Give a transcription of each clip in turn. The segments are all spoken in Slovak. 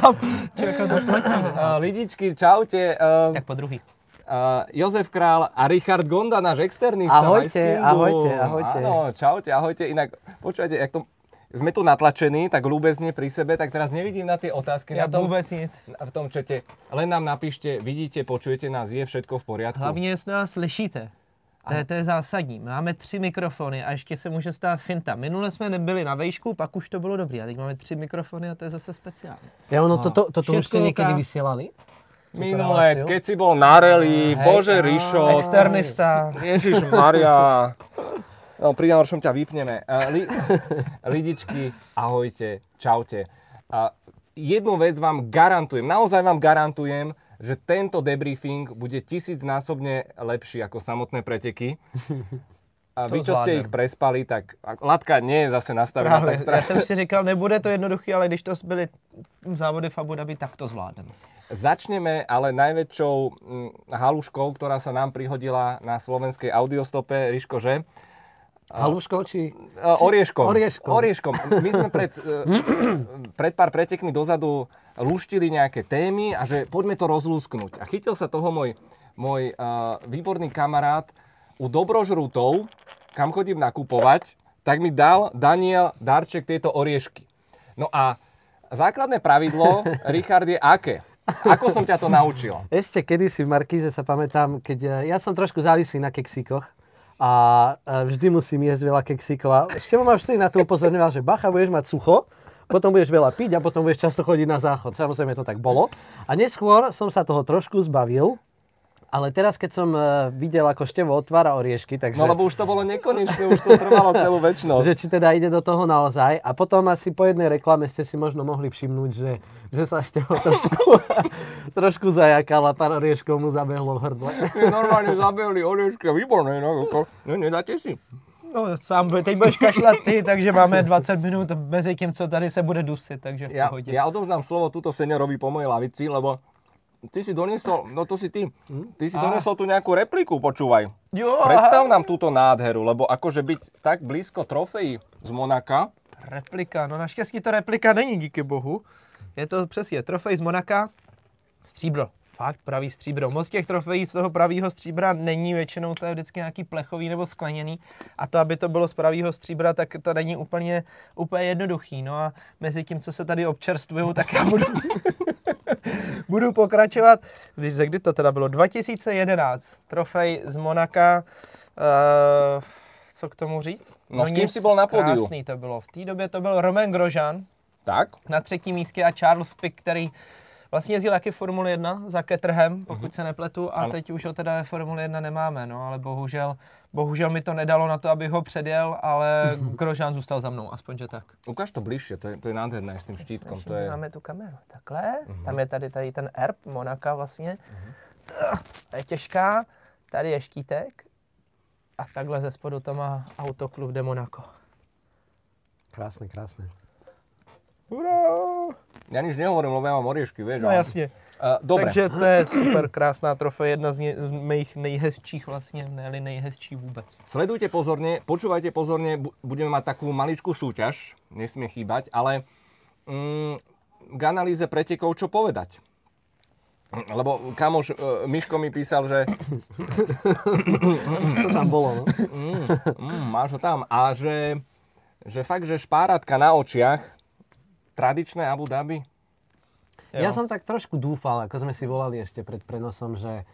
tam člověka to Uh, lidičky, čaute. Uh, Tak po druhý. uh, Jozef Král a Richard Gonda, náš externista. Ahojte, ahojte, ahojte. Áno, čaute, ahojte. Inak, počúvajte, jak to, sme tu natlačení, tak ľúbezne pri sebe, tak teraz nevidím na tie otázky. Já na tom, vůbec nic. v tom čete. Len nám napíšte, vidíte, počujete nás, je všetko v poriadku. Hlavně, jestli nás slyšíte. To je, to je zásadní. Máme tři mikrofony a ještě se může stát finta. Minule jsme nebyli na vejšku, pak už to bylo dobrý. A teď máme tři mikrofony a to je zase speciální. Ja ono, toto, toto už ste niekedy vysielali? Minule, reláciu? keď si bol na rally, Hej, Bože á, Rišo, Externista. Ježiš Maria. No, pri najhoršom ťa vypneme. Li, lidičky, ahojte, čaute. A jednu vec vám garantujem, naozaj vám garantujem, že tento debriefing bude tisícnásobne lepší ako samotné preteky. A vy, čo ste zvládnem. ich prespali, tak latka nie je zase nastavená Právě, tak já strašne. jsem si říkal, nebude to jednoduché, ale když to byly závody v Abu Dhabi, tak to zvládneme. Začneme ale najväčšou mm, haluškou, ktorá sa nám prihodila na slovenskej audiostope, Riško, že? Haluško, či... Orieškom. Orieškom. orieškom. My sme pred, uh, pred pár pretekmi dozadu lúštili nejaké témy a že poďme to rozlúsknuť. A chytil sa toho môj, môj uh, výborný kamarát u Dobrožrutov, kam chodím nakupovať, tak mi dal Daniel darček tieto oriešky. No a základné pravidlo, Richard, je aké? Ako som ťa to naučil? Ešte kedysi v Markíze sa pamätám, keď e, ja som trošku závislý na keksíkoch a vždy musím jesť veľa keksíkov. A ešte ma vždy na to upozorňoval, že bacha, budeš mať sucho, potom budeš veľa piť a potom budeš často chodiť na záchod. Samozrejme to tak bolo. A neskôr som sa toho trošku zbavil, ale teraz, keď som e, videl, ako Števo otvára oriešky, takže... No lebo už to bolo nekonečné, už to trvalo celú väčnosť. že či teda ide do toho naozaj. A potom asi po jednej reklame ste si možno mohli všimnúť, že, že sa Števo trošku, trošku zajakal a pár orieškov mu zabehlo v hrdle. Normálne zabehli oriešky, výborné, no, ako, no nedáte si. No sám, teď budeš kašlat ty, takže máme 20 minut mezi tím, co tady se bude dusit, takže v Ja, pohodě. ja odovzdám slovo túto seniorovi po mojej lavici, lebo ty si doniesol, no to si ty, ty si doniesol tu nejakú repliku, počúvaj. Jo, Predstav nám túto nádheru, lebo akože byť tak blízko trofejí z Monaka, Replika, no naštěstí to replika není, díky bohu. Je to přesně trofej z Monaka, stříbro. Fakt, pravý stříbro. Moc těch trofejí z toho pravýho stříbra není, většinou to je vždycky nějaký plechový nebo skleněný. A to, aby to bylo z pravýho stříbra, tak to není úplně, úplně jednoduchý. No a mezi tím, co se tady občerstvuju, tak já budu, budu pokračovat. Když, kdy to teda bylo? 2011. Trofej z Monaka. Uh, co k tomu říct? No, s kým si bol na pódiu? Krásný to bylo. V té době to byl Romain Grosjean tak? na třetím místě a Charles Pick, který vlastně jezdil taky Formule 1 za Caterham, pokud se nepletu, a Ano. teď už ho teda ve Formule 1 nemáme, no, ale bohužel, bohužel mi to nedalo na to, abych ho předjel, ale Grosjean zůstal za mnou, aspoň že tak. Ukáž to bližšie, to je, to je nádherné s tým štítkom. To je... Máme tu kameru, takhle, tam je tady, tady ten erb Monaka vlastně, to je těžká, tady je štítek a takhle ze spodu to má Autoklub de Monaco. Krásne, krásne. Hurá! Ja nič nehovorím, lebo ja mám oriešky, vieš. No jasně. Uh, dobre, Takže to je super krásná trofej, jedna z, ně, z mých nejhezčích vlastně, ne nejhezčí vůbec. Sledujte pozorne, počúvajte pozorne, bu- budeme mať takú maličkú súťaž, nesmie chýbať, ale mm, k analýze pretekov čo povedať? Lebo kamoš uh, Miško mi písal, že To tam bolo, no. mm, mm, máš ho tam a že, že fakt, že špáratka na očiach, tradičné Abu Dhabi, Ja som tak trošku dúfal, ako sme si volali ešte pred prenosom, že,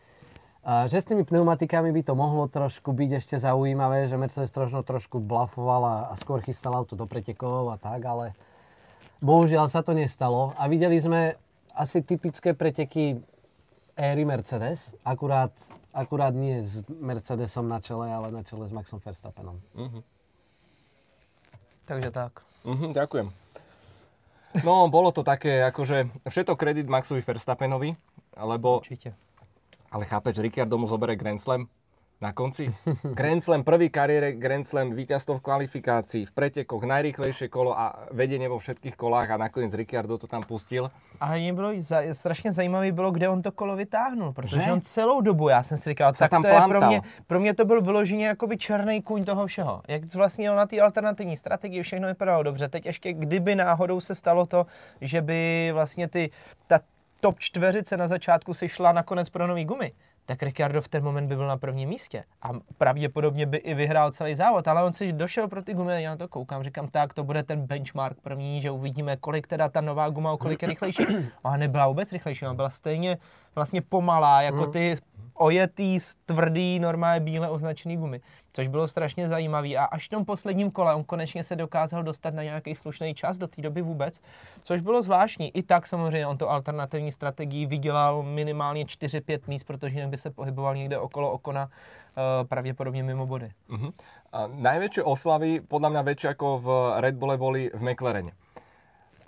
že s tými pneumatikami by to mohlo trošku byť ešte zaujímavé, že Mercedes trošku, trošku blafoval a, skôr chystal auto do pretekov a tak, ale bohužiaľ sa to nestalo. A videli sme asi typické preteky éry Mercedes, akurát, akurát nie s Mercedesom na čele, ale na čele s Maxom Verstappenom. Takže tak. Mhm, ďakujem. No, bolo to také, akože všetko kredit Maxovi Verstappenovi, lebo, Určitě. ale chápeš, Ricciardo mu zoberie Grand Slam, na konci. Grand Slam, prvý kariére Grand Slam, víťazstvo v kvalifikácii, v pretekoch, najrýchlejšie kolo a vedenie vo všetkých kolách a nakoniec Ricciardo to tam pustil. Ale mě bylo za, strašně zajímavé bylo, kde on to kolo vytáhnul, protože že? on celou dobu, já jsem si říkal, tak tam to plantal. je pro mě, pro mě to byl vyloženě jakoby černý kůň toho všeho. Jak vlastně na té alternativní strategii všechno vypadalo dobře. Teď ještě kdyby náhodou se stalo to, že by vlastně ty, ta top čtveřice na začátku si šla nakonec pro nový gumy, tak Ricardo v ten moment by byl na prvním místě a pravděpodobně by i vyhrál celý závod, ale on si došel pro ty gumy, já na to koukám, říkám, tak to bude ten benchmark první, že uvidíme, kolik teda ta nová guma, o kolik je rychlejší. A nebyla vůbec rychlejší, ona byla stejně vlastně pomalá, jako hmm. ty ojetý, tvrdý, normálně bíle označený gumy, což bylo strašně zajímavý. A až v tom posledním kole on konečně se dokázal dostat na nějaký slušný čas, do té doby vůbec, což bylo zvláštní. I tak samozřejmě on to alternativní strategii vydělal minimálně 4-5 míst, protože jinak by se pohyboval někde okolo okona, uh, pravděpodobně mimo body. Uh-huh. A najväčšie oslavy, podľa mňa väčšie ako v Red Bulle, boli v McLarene.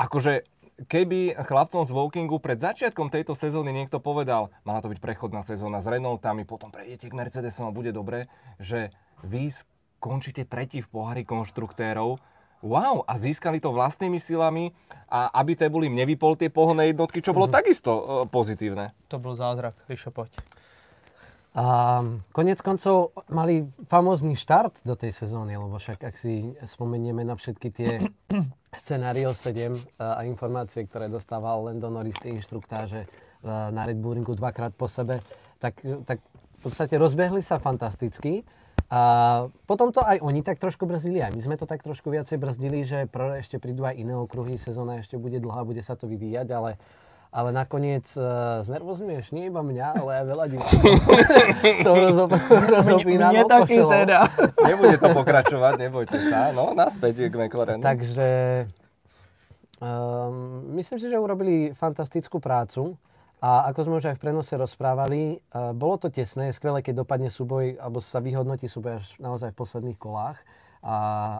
Akože keby chlapcom z Wokingu pred začiatkom tejto sezóny niekto povedal, mala to byť prechodná sezóna s Renaultami, potom prejdete k Mercedesom a bude dobre, že vy skončíte tretí v pohári konštruktérov, wow, a získali to vlastnými silami a aby boli nevypol tie pohonné jednotky, čo bolo mm-hmm. takisto uh, pozitívne. To bol zázrak, Ríšo, poď. A konec koncov mali famózny štart do tej sezóny, lebo však ak si spomenieme na všetky tie scenário 7 a informácie, ktoré dostával Lando Norris tej inštruktáže na Red Bull dvakrát po sebe, tak, tak v podstate rozbehli sa fantasticky. A potom to aj oni tak trošku brzdili, aj my sme to tak trošku viacej brzdili, že ešte prídu aj iné okruhy, sezóna ešte bude dlhá, bude sa to vyvíjať, ale ale nakoniec uh, znervozňuješ nie iba mňa, ale aj veľa divákov. to rozop, rozopínalo, Mne taky teda. Nebude to pokračovať, nebojte sa. No, naspäť k McLarenu. Takže um, myslím si, že urobili fantastickú prácu. A ako sme už aj v prenose rozprávali, uh, bolo to tesné, je skvelé, keď dopadne súboj, alebo sa vyhodnotí súboj až naozaj v posledných kolách a,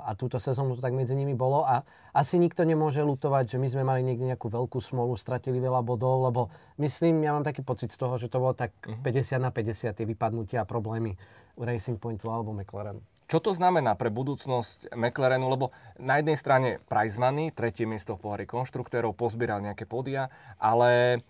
a túto sezónu to tak medzi nimi bolo a asi nikto nemôže lutovať, že my sme mali niekde nejakú veľkú smolu, stratili veľa bodov, lebo myslím, ja mám taký pocit z toho, že to bolo tak 50 mhm. na 50 tie vypadnutia a problémy u Racing Pointu alebo McLaren. Čo to znamená pre budúcnosť McLarenu? Lebo na jednej strane prize money, tretie miesto v pohári konštruktérov, pozbieral nejaké podia, ale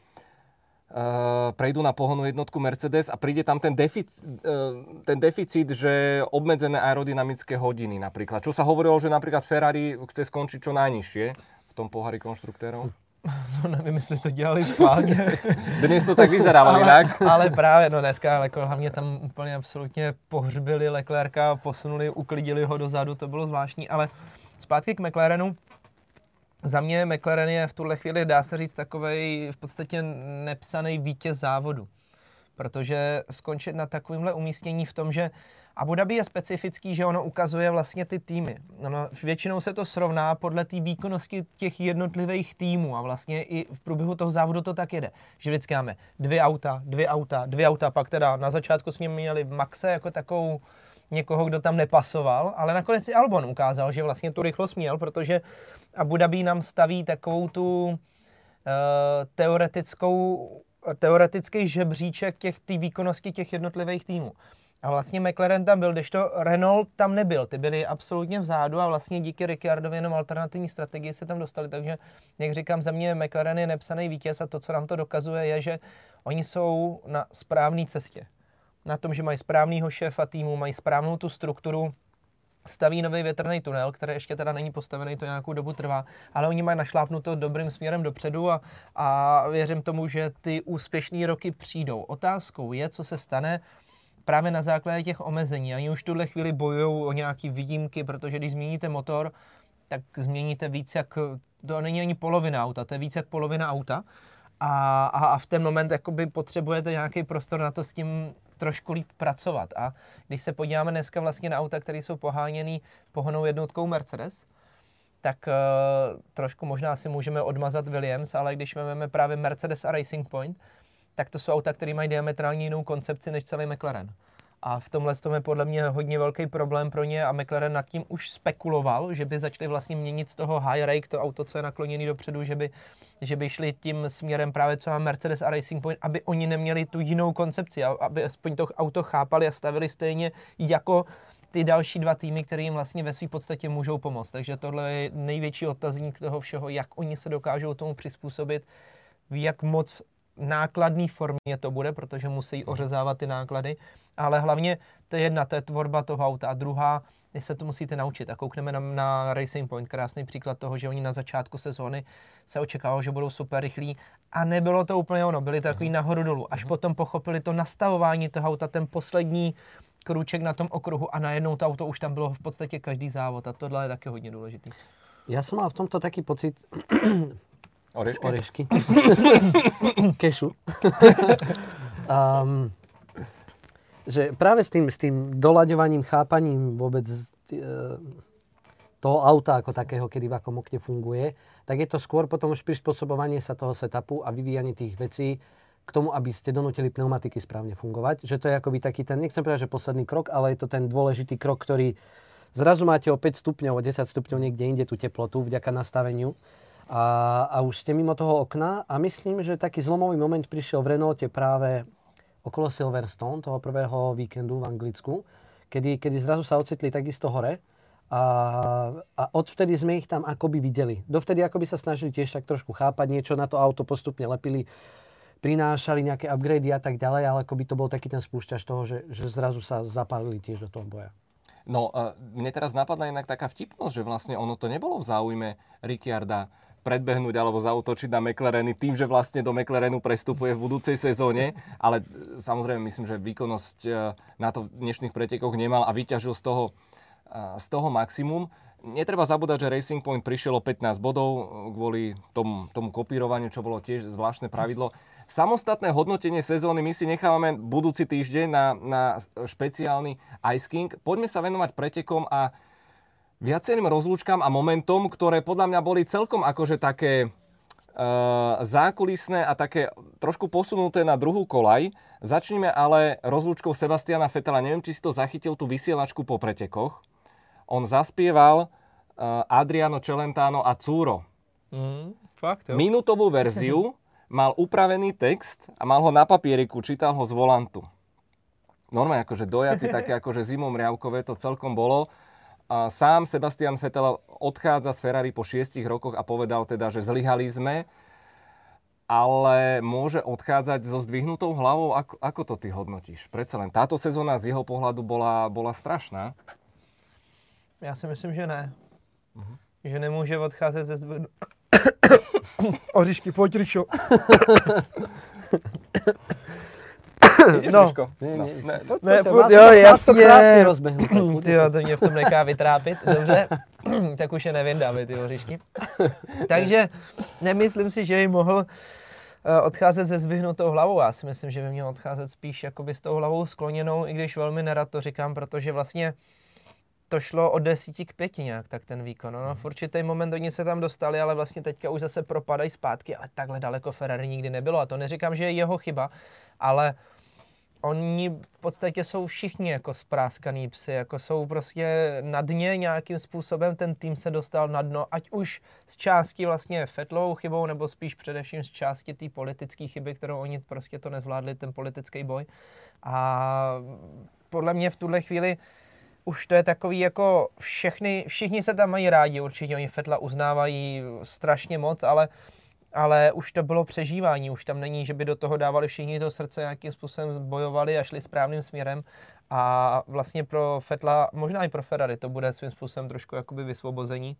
prejdú na pohonu jednotku Mercedes a príde tam ten, defic, uh, ten deficit, že obmedzené aerodynamické hodiny napríklad. Čo sa hovorilo, že napríklad Ferrari chce skončiť čo najnižšie v tom pohári konštruktérov? No nevím, jestli to dělali schválně. Dnes to tak vyzeralo ale, jinak. Ale právě, no dneska jako hlavně tam úplně absolutně pohřbili Leclerca, posunuli, uklidili ho dozadu, to bylo zvláštní, ale zpátky k McLarenu za mě McLaren je v tuhle chvíli, dá se říct, takový v podstatě nepsaný vítěz závodu. Protože skončit na takovémhle umístění v tom, že Abu Dhabi je specifický, že ono ukazuje vlastně ty týmy. Ono, většinou se to srovná podle té výkonnosti těch jednotlivých týmů a vlastně i v průběhu toho závodu to tak jede. Že vždycky máme dvě auta, dvě auta, dvě auta, pak teda na začátku jsme měli Maxe jako takovou někoho, kdo tam nepasoval, ale nakonec i Albon ukázal, že vlastně tu rychlost měl, protože Abu Dhabi nám staví takovou tu uh, teoretickou, teoretický žebříček těch tý výkonnosti těch jednotlivých týmů. A vlastně McLaren tam byl, když to Renault tam nebyl. Ty byli absolutně vzadu a vlastně díky Ricciardovi jenom alternativní strategii se tam dostali. Takže, jak říkám, za mě McLaren je nepsaný vítěz a to, co nám to dokazuje, je, že oni jsou na správné cestě. Na tom, že mají správného šéfa týmu, mají správnou tu strukturu, staví nový větrný tunel, který ještě teda není postavený, to nějakou dobu trvá, ale oni mají našlápnuto dobrým směrem dopředu a, a věřím tomu, že ty úspěšné roky přijdou. Otázkou je, co se stane právě na základě těch omezení. Oni už tuhle chvíli bojují o nějaké výjimky, protože když změníte motor, tak změníte víc jak, to není ani polovina auta, to je víc jak polovina auta. A, a, a v ten moment jakoby potřebujete nějaký prostor na to s tím trošku líp pracovat. A když se podíváme dneska vlastně na auta, které jsou poháněny pohonou jednotkou Mercedes, tak uh, trošku možná si můžeme odmazat Williams, ale když vezmeme právě Mercedes a Racing Point, tak to jsou auta, které mají diametrálně jinou koncepci než celý McLaren. A v tomhle tom je podle mě hodně velký problém pro ně a McLaren nad tím už spekuloval, že by začali vlastně měnit z toho high rake, to auto, co je nakloněné dopředu, že by, že by šli tím směrem právě co má Mercedes a Racing Point, aby oni neměli tu jinou koncepci, aby aspoň to auto chápali a stavili stejně jako ty další dva týmy, které jim vlastně ve své podstatě můžou pomoct. Takže tohle je největší otazník toho všeho, jak oni se dokážou tomu přizpůsobit, jak moc nákladný formě to bude, protože musí ořezávat ty náklady, ale hlavně to je jedna, to je tvorba toho auta a druhá, se to musíte naučit. A koukneme na, na Racing Point, krásný příklad toho, že oni na začátku sezóny se očekávalo, že budou super rychlí a nebylo to úplně ono, byli takový nahoru dolů. Až potom pochopili to nastavování toho auta, ten poslední krůček na tom okruhu a najednou to auto už tam bylo v podstatě každý závod a tohle je také hodně důležitý. Ja som mal v tomto taký pocit, Orešky? Orešky. Kešu. um, že práve s tým, s tým doľaďovaním, chápaním vôbec e, toho auta ako takého, kedy v akom okne funguje, tak je to skôr potom už prispôsobovanie sa toho setupu a vyvíjanie tých vecí k tomu, aby ste donútili pneumatiky správne fungovať. Že to je akoby taký ten, nechcem povedať, že posledný krok, ale je to ten dôležitý krok, ktorý zrazu máte o 5 stupňov, o 10 stupňov niekde inde tú teplotu vďaka nastaveniu a, a už ste mimo toho okna a myslím, že taký zlomový moment prišiel v Renaulte práve okolo Silverstone, toho prvého víkendu v Anglicku, kedy, kedy zrazu sa ocitli takisto hore a, a odvtedy sme ich tam akoby videli. Dovtedy akoby sa snažili tiež tak trošku chápať, niečo na to auto postupne lepili, prinášali nejaké upgrady a tak ďalej, ale akoby to bol taký ten spúšťač toho, že, že zrazu sa zapálili tiež do toho boja. No, mne teraz napadla inak taká vtipnosť, že vlastne ono to nebolo v záujme Ricciarda predbehnúť alebo zautočiť na McLareny tým, že vlastne do McLarenu prestupuje v budúcej sezóne, ale e, samozrejme myslím, že výkonnosť e, na to v dnešných pretekoch nemal a vyťažil z toho, e, z toho maximum. Netreba zabúdať, že Racing Point prišiel o 15 bodov kvôli tomu, tomu kopírovaniu, čo bolo tiež zvláštne pravidlo. Samostatné hodnotenie sezóny my si nechávame budúci týždeň na, na špeciálny Ice King. Poďme sa venovať pretekom a viacerým rozlúčkam a momentom, ktoré podľa mňa boli celkom akože také uh, zákulisné a také trošku posunuté na druhú kolaj. Začneme ale rozlúčkou Sebastiana Fetela. Neviem, či si to zachytil tú vysielačku po pretekoch. On zaspieval uh, Adriano Celentano a Cúro. Mm, fakt, jo. Minútovú verziu mal upravený text a mal ho na papieriku, čítal ho z volantu. Normálne akože dojatý, také akože zimom riavkové to celkom bolo. A sám Sebastian Vettel odchádza z Ferrari po šiestich rokoch a povedal teda, že zlyhali sme, ale môže odchádzať so zdvihnutou hlavou. Ako, ako to ty hodnotíš? Predsa len táto sezóna z jeho pohľadu bola, bola strašná. Já si myslím, že ne. Uh-huh. Že nemůže odcházet ze zdvihnutou... Oříšky, pojď. Ideš, No. Miško? No. nie. Ne, Poď, Ne, poďte, furt, má jo, to- má to jasně. krásne rozbehnuté. To mě v tom nechá vytrápit, dobře? tak už je nevyndáme ty oříšky. Takže nemyslím si, že by mohl eh, odcházet se zvyhnutou hlavou. Já si myslím, že by měl odcházet spíš jakoby s tou hlavou skloněnou, i když velmi nerad to říkám, protože vlastně to šlo od desíti k pěti nějak, tak ten výkon. No, v určitý moment oni se tam dostali, ale vlastně teďka už zase propadají zpátky, ale takhle daleko Ferrari nikdy nebylo. A to neříkám, že je jeho chyba, ale oni v podstatě jsou všichni jako spráskaný psy, jako jsou prostě na dně nějakým způsobem, ten tým se dostal na dno, ať už z části vlastně Fetlovou chybou, nebo spíš především z části té politické chyby, kterou oni prostě to nezvládli, ten politický boj. A podle mě v tuhle chvíli už to je takový jako všechny, všichni se tam mají rádi, určitě oni Fetla uznávají strašně moc, ale ale už to bylo přežívání, už tam není, že by do toho dávali všichni to srdce, nějakým způsobem bojovali a šli správným směrem. A vlastně pro Fetla, možná i pro Ferrari, to bude svým způsobem trošku jakoby vysvobození.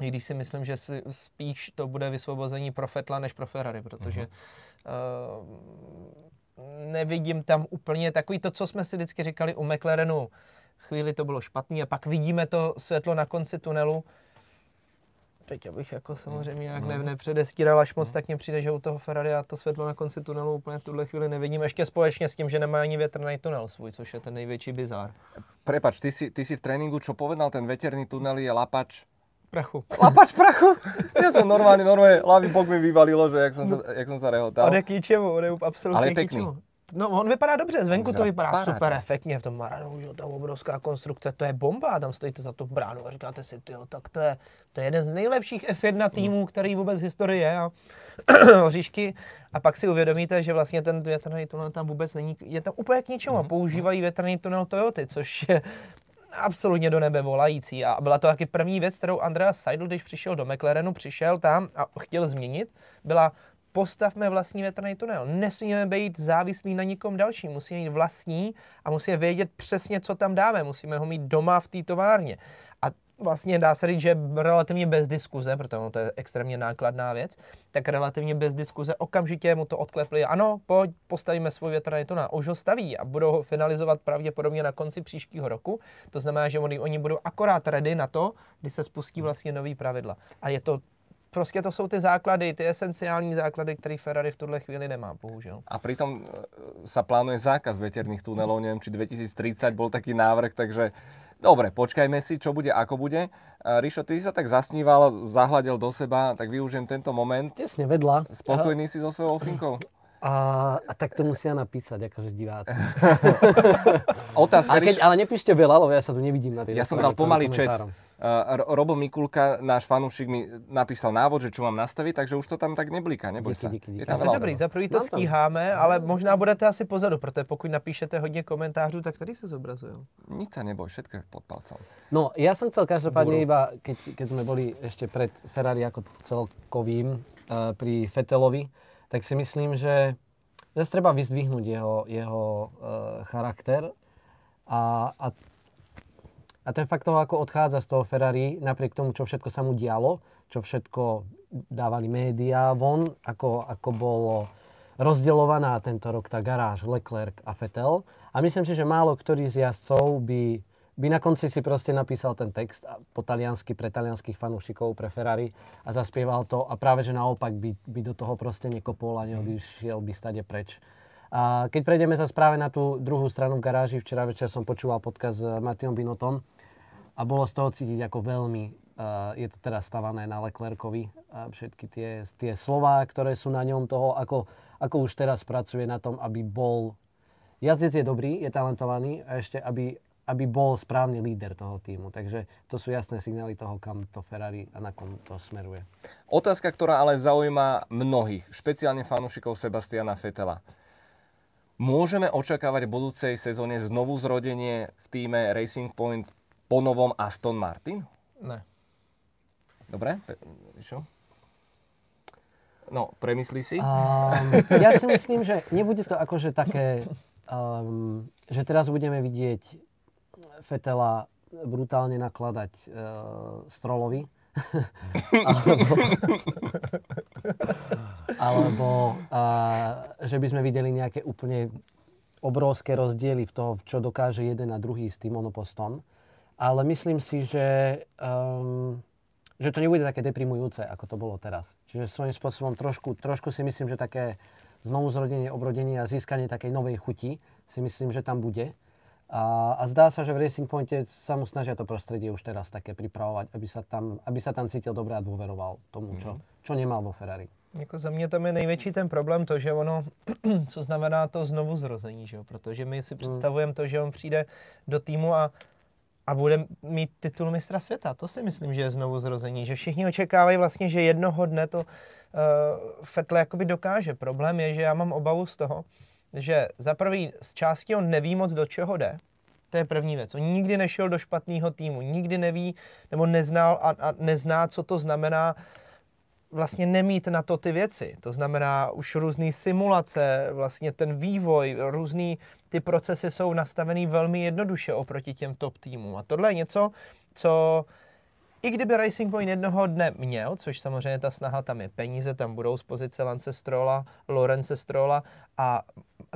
I když si myslím, že spíš to bude vysvobození pro Fetla než pro Ferrari, protože uh, nevidím tam úplně takový to, co jsme si vždycky říkali u McLarenu. Chvíli to bylo špatný a pak vidíme to světlo na konci tunelu. Teď abych jako samozřejmě nějak ne, nepředestíral až moc, tak mně přijde, že u toho Ferrari a to světlo na konci tunelu úplně v tuhle chvíli nevidím. Ještě společně s tím, že nemá ani větrný tunel svůj, což je ten největší bizár. Prepač, ty si, ty si v tréningu, čo povedal, ten veterný tunel je lapač. Prachu. Lapač prachu? Ja som normálne, normálne, hlavý bok mi vyvalilo, že jak som sa, jak som sa rehotal. Ode k ničemu, ode absolutně Ale je k pekný. ničemu. No on vypadá dobře, zvenku to vypadá paráda. super efektně v tom Maradonu, že ta obrovská konstrukce, to je bomba, tam stojíte za tu bránu a říkáte si, tyjo, tak to je, to je jeden z nejlepších F1 týmů, který vůbec v historii je a oříšky. A pak si uvědomíte, že vlastně ten větrný tunel tam vůbec není, je tam úplně k ničemu a používají větrný tunel Toyoty, což je absolutně do nebe volající. A byla to taky první věc, kterou Andreas Seidl, když přišel do McLarenu, přišel tam a chtěl změnit, byla postavme vlastní větrný tunel. Nesmíme být závislí na nikom dalším, musíme mít vlastní a musíme vědět přesně, co tam dáme. Musíme ho mít doma v té továrně. A vlastně dá se říct, že relativně bez diskuze, protože to je extrémně nákladná věc, tak relativně bez diskuze okamžitě mu to odklepli. Ano, pojď, postavíme svůj větrný tunel. Už ho staví a budou ho finalizovat pravděpodobně na konci příštího roku. To znamená, že oni, oni budou akorát ready na to, kdy se spustí vlastně nový pravidla. A je to prostě to jsou ty základy, ty esenciální základy, které Ferrari v tuhle chvíli nemá, bohužel. A pritom e, sa plánuje zákaz veterných tunelov, neviem, či 2030 bol taký návrh, takže dobre, počkajme si, čo bude, ako bude. Rišo, ty si sa tak zasníval, zahľadil do seba, tak využijem tento moment. Tesne vedľa. Spokojný si so svojou ofinkou? A, a tak to musia napísať, akože diváci. Otázka, ale, keď, ale nepíšte veľa, lebo ja sa tu nevidím na tej ja som dal pomalý chat. Uh, Robo Mikulka, náš fanúšik, mi napísal návod, že čo mám nastaviť, takže už to tam tak nebliká, neboj Díky, sa. díky, díky. Je tam veľa dobrý, za prvý to Mám tam. stíháme, ale možná budete asi pozadu, protože pokud napíšete hodně komentářů, tak tady se zobrazují. Nič sa neboj, všetko je pod palcom. No, ja som chcel každopádne Buru. iba, keď, keď sme boli ešte pred Ferrari ako celkovým uh, pri Fetelovi, tak si myslím, že zase treba vyzdvihnúť jeho, jeho uh, charakter a, a, a ten fakt toho, ako odchádza z toho Ferrari, napriek tomu, čo všetko sa mu dialo, čo všetko dávali médiá von, ako, ako bolo rozdeľovaná tento rok tá garáž Leclerc a Vettel. A myslím si, že málo ktorý z jazdcov by, by na konci si proste napísal ten text po taliansky pre talianských fanúšikov, pre Ferrari a zaspieval to a práve že naopak by, by do toho proste nekopol a neodišiel by stade preč. A keď prejdeme sa práve na tú druhú stranu v garáži, včera večer som počúval podcast s Matiom Binotom a bolo z toho cítiť ako veľmi, uh, je to teda stavané na Leclercovi, a všetky tie, tie slová, ktoré sú na ňom toho, ako, ako už teraz pracuje na tom, aby bol, jazdec je dobrý, je talentovaný a ešte aby, aby bol správny líder toho týmu. Takže to sú jasné signály toho, kam to Ferrari a na kom to smeruje. Otázka, ktorá ale zaujíma mnohých, špeciálne fanúšikov Sebastiana Fetela. Môžeme očakávať v budúcej sezóne znovu zrodenie v týme Racing Point po novom Aston Martin? Ne. Dobre? Rišo? No, premyslí si? Um, ja si myslím, že nebude to akože také, um, že teraz budeme vidieť Fetela brutálne nakladať uh, Strolovi. alebo alebo uh, že by sme videli nejaké úplne obrovské rozdiely v toho, čo dokáže jeden a druhý s tým monopostom. Ale myslím si, že, um, že to nebude také deprimujúce, ako to bolo teraz. Čiže svojím spôsobom trošku, trošku si myslím, že také znovu zrodenie, obrodenie a získanie takej novej chuti si myslím, že tam bude. A, a zdá sa, že v Racing Pointe sa mu snažia to prostredie už teraz také pripravovať, aby sa tam, aby sa tam cítil dobre a dôveroval tomu, čo, čo nemal vo Ferrari. Jako za mě tam je největší ten problém to, že ono, co znamená to znovu zrození, že jo? protože my si představujeme to, že on přijde do týmu a, a bude mít titul mistra světa. To si myslím, že je znovu zrození, že všichni očekávají vlastně, že jednoho dne to uh, Fettle jakoby dokáže. Problém je, že já mám obavu z toho, že za prvý z části on neví moc do čeho jde, to je první věc. On nikdy nešel do špatného týmu, nikdy neví nebo neznal a, a nezná, co to znamená vlastně nemít na to ty věci. To znamená už různé simulace, vlastně ten vývoj, různý ty procesy jsou nastavený velmi jednoduše oproti těm top týmům. A tohle je něco, co i kdyby Racing Point jednoho dne měl, což samozřejmě ta snaha tam je, peníze tam budou z pozice Lance Strolla, Lorence Strolla a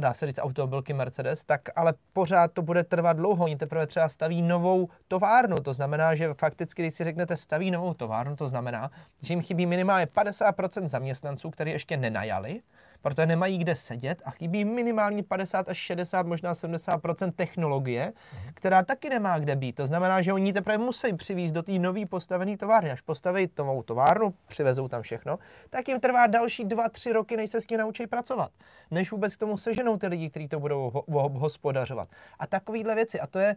dá se říct automobilky Mercedes, tak ale pořád to bude trvat dlouho. Oni teprve třeba staví novou továrnu, to znamená, že fakticky, když si řeknete staví novou továrnu, to znamená, že jim chybí minimálně 50% zaměstnanců, který ještě nenajali, protože nemají kde sedět a chybí minimálně 50 až 60, možná 70% technologie, která taky nemá kde být. To znamená, že oni teprve musí přivízt do té nový postavené továrny. Až postaví novou továrnu, přivezou tam všechno, tak jim trvá další 2-3 roky, než se s tím naučí pracovat. Než vůbec k tomu seženou ty lidi, kteří to budou ho- hospodařovat. A takovýhle věci. A to je,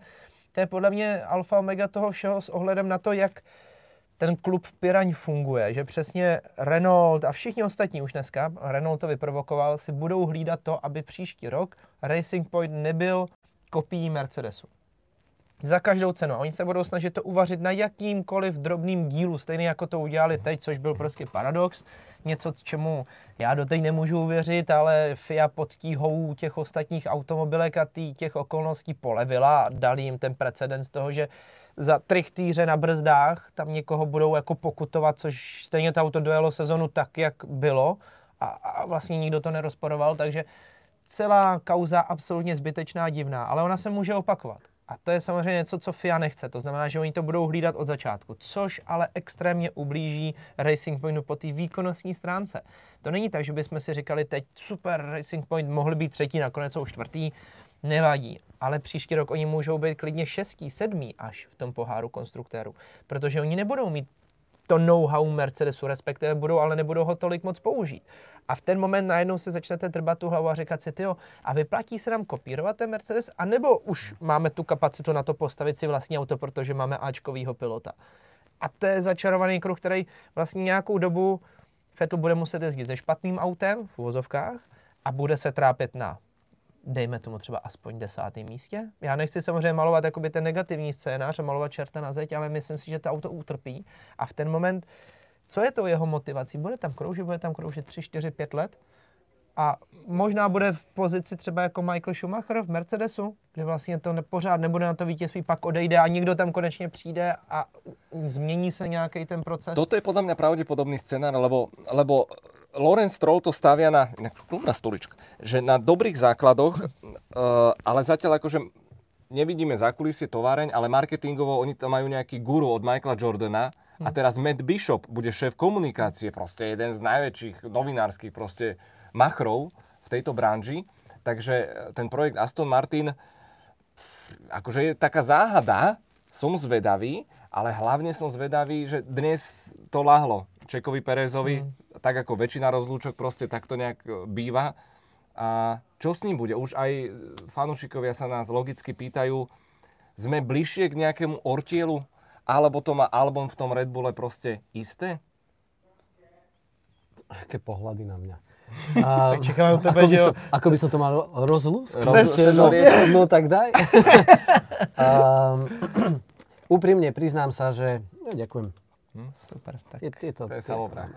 to je podle mě alfa omega toho všeho s ohledem na to, jak ten klub Piraň funguje, že přesně Renault a všichni ostatní už dneska, Renault to vyprovokoval, si budou hlídat to, aby příští rok Racing Point nebyl kopií Mercedesu. Za každou cenu. Oni se budou snažit to uvařit na jakýmkoliv drobným dílu, stejně jako to udělali teď, což byl prostě paradox. Něco, čemu já doteď nemůžu uvěřit, ale FIA pod tíhou těch ostatních automobilek a tý, těch okolností polevila a dali jim ten precedens toho, že za trichtýře na brzdách, tam někoho budou jako pokutovat, což stejně to auto dojelo sezonu tak, jak bylo a, a vlastně nikdo to nerozporoval, takže celá kauza absolutně zbytečná, divná, ale ona se může opakovat. A to je samozřejmě něco, co FIA nechce. To znamená, že oni to budou hlídat od začátku, což ale extrémně ublíží Racing Pointu po té výkonnostní stránce. To není tak, že bychom si říkali, teď super, Racing Point mohli být třetí, nakonec jsou čtvrtý, nevadí. Ale příští rok oni můžou být klidně šestí, sedmý až v tom poháru konstruktérů, protože oni nebudou mít to know-how Mercedesu, respektive budou, ale nebudou ho tolik moc použít. A v ten moment najednou se začnete trbat tu hlavu a říkat si, tyjo, a vyplatí se nám kopírovat ten Mercedes, anebo už máme tu kapacitu na to postavit si vlastní auto, protože máme Ačkovýho pilota. A to je začarovaný kruh, který vlastně nějakou dobu Vettel bude muset jezdit se špatným autem v uvozovkách a bude se trápit na dejme tomu třeba aspoň desátém místě. Já nechci samozřejmě malovat jakoby ten negativní scénář a malovat čerta na zeď, ale myslím si, že to auto utrpí a v ten moment, co je to jeho motivací? Bude tam kroužit, bude tam kroužit 3, 4, 5 let a možná bude v pozici třeba jako Michael Schumacher v Mercedesu, kde vlastně to pořád nebude na to vítězství, pak odejde a někdo tam konečně přijde a změní se nějaký ten proces. Toto je podľa mňa pravdepodobný scenár, lebo, lebo Lorenz Stroll to stavia na, na stolička, že na dobrých základoch, uh, ale zatiaľ akože nevidíme za kulisie továreň, ale marketingovo oni tam majú nejaký guru od Michaela Jordana a teraz Matt Bishop bude šéf komunikácie, proste jeden z najväčších novinárskych proste machrov v tejto branži. Takže e, ten projekt Aston Martin akože je taká záhada, som zvedavý, ale hlavne som zvedavý, že dnes to lahlo Čekovi Perezovi, mm. Tak ako väčšina rozlúčok proste takto nejak e, býva. A čo s ním bude? Už aj fanúšikovia sa nás logicky pýtajú, sme bližšie k nejakému ortielu, alebo to má Albon v tom Red Bulle proste isté? Aké pohľady na mňa. A, tak čakám ako, by som, ako by som to mal rozlúsknuť? Roz- No, Roz- no tak daj. um, úprimne priznám sa, že... No, ďakujem. Super, tak Je, je to, To je samovráha.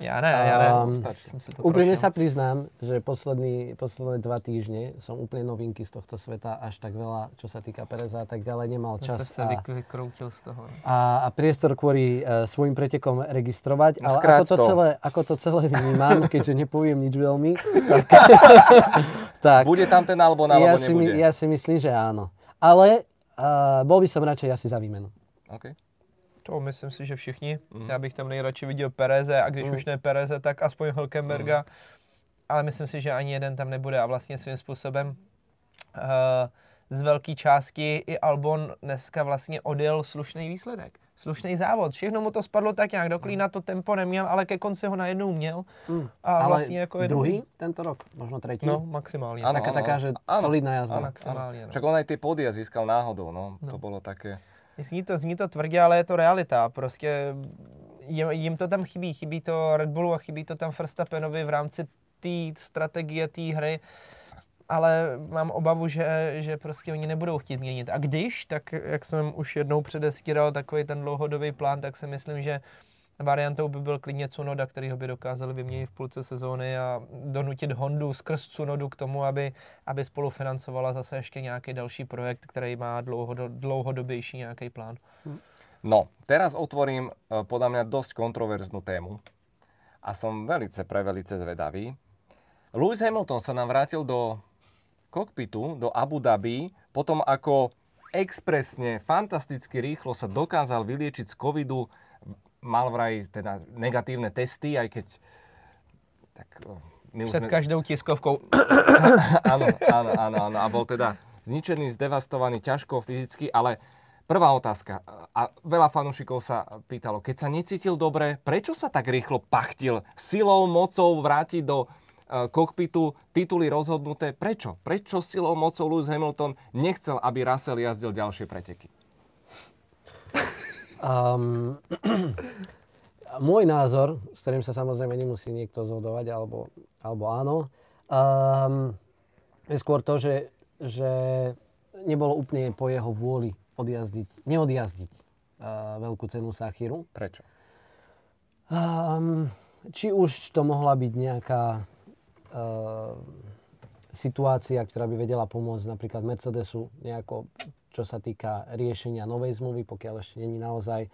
já ne, já ne. Um, si to Úprimne prošel. sa priznám, že posledný, posledné dva týždne som úplne novinky z tohto sveta, až tak veľa, čo sa týka Pereza a tak ďalej, nemal čas se a, vy- vykroutil z toho. a, a priestor kvôli uh, svojim pretekom registrovať. Ale ako to, to. celé, ako to celé vnímam, keďže nepoviem nič veľmi, tak, tak Bude tam ten Albon, ja, alebo si, my- nebude? ja si myslím, že áno. Ale uh, bol by som radšej asi za výmenu. Okay. To myslím si, že všichni. Mhm. Já bych tam nejradši viděl Pereze a když Mhm. už ne Pereze, tak aspoň Hülkenberga. Ale myslím si, že ani jeden tam nebude a vlastně svým způsobem uh, z velké části i Albon dneska vlastně odjel slušný výsledek. Slušný závod. Všechno mu to spadlo tak nějak do klína, to tempo neměl, ale ke konci ho najednou měl. Mm. A Ale vlastně jako je druhý tento rok, možno tretí. No, maximálně. Áno, taká, áno, taká, že áno. solidná jazda. Áno. maximálně, no. Však on aj tie pódia získal náhodou, no. No. To bolo také... Zní to, zní to tvrdě, ale je to realita. Prostě jim, to tam chybí. Chybí to Red Bullu a chybí to tam Verstappenovi v rámci té strategie, té hry. Ale mám obavu, že, že prostě oni nebudou chtít měnit. A když, tak jak jsem už jednou předestíral takový ten dlouhodobý plán, tak si myslím, že variantou by byl klidně Cunoda, kterýho by dokázali vyměnit v půlce sezóny a donutit Hondu skrz Cunodu k tomu, aby, aby spolufinancovala zase ještě nějaký další projekt, který má dlouhodo, dlouhodobější nějaký plán. No, teraz otvorím eh, podľa mňa dosť kontroverznú tému a som velice, prevelice zvedavý. Lewis Hamilton sa nám vrátil do kokpitu, do Abu Dhabi, potom ako expresne, fantasticky rýchlo sa dokázal vyliečiť z covidu, mal vraj teda negatívne testy, aj keď tak my Před sme... každou tiskovkou. áno, áno, áno, áno. A bol teda zničený, zdevastovaný, ťažko fyzicky, ale prvá otázka. A veľa fanúšikov sa pýtalo, keď sa necítil dobre, prečo sa tak rýchlo pachtil silou, mocou vrátiť do e, kokpitu tituly rozhodnuté. Prečo? Prečo silou, mocou Lewis Hamilton nechcel, aby Russell jazdil ďalšie preteky? Um, môj názor, s ktorým sa samozrejme nemusí niekto zhodovať, alebo, alebo áno, um, je skôr to, že, že nebolo úplne po jeho vôli odjazdiť, neodjazdiť uh, veľkú cenu Sachiru. Prečo? Um, či už to mohla byť nejaká uh, situácia, ktorá by vedela pomôcť napríklad Mercedesu nejako čo sa týka riešenia novej zmluvy, pokiaľ ešte není naozaj. E,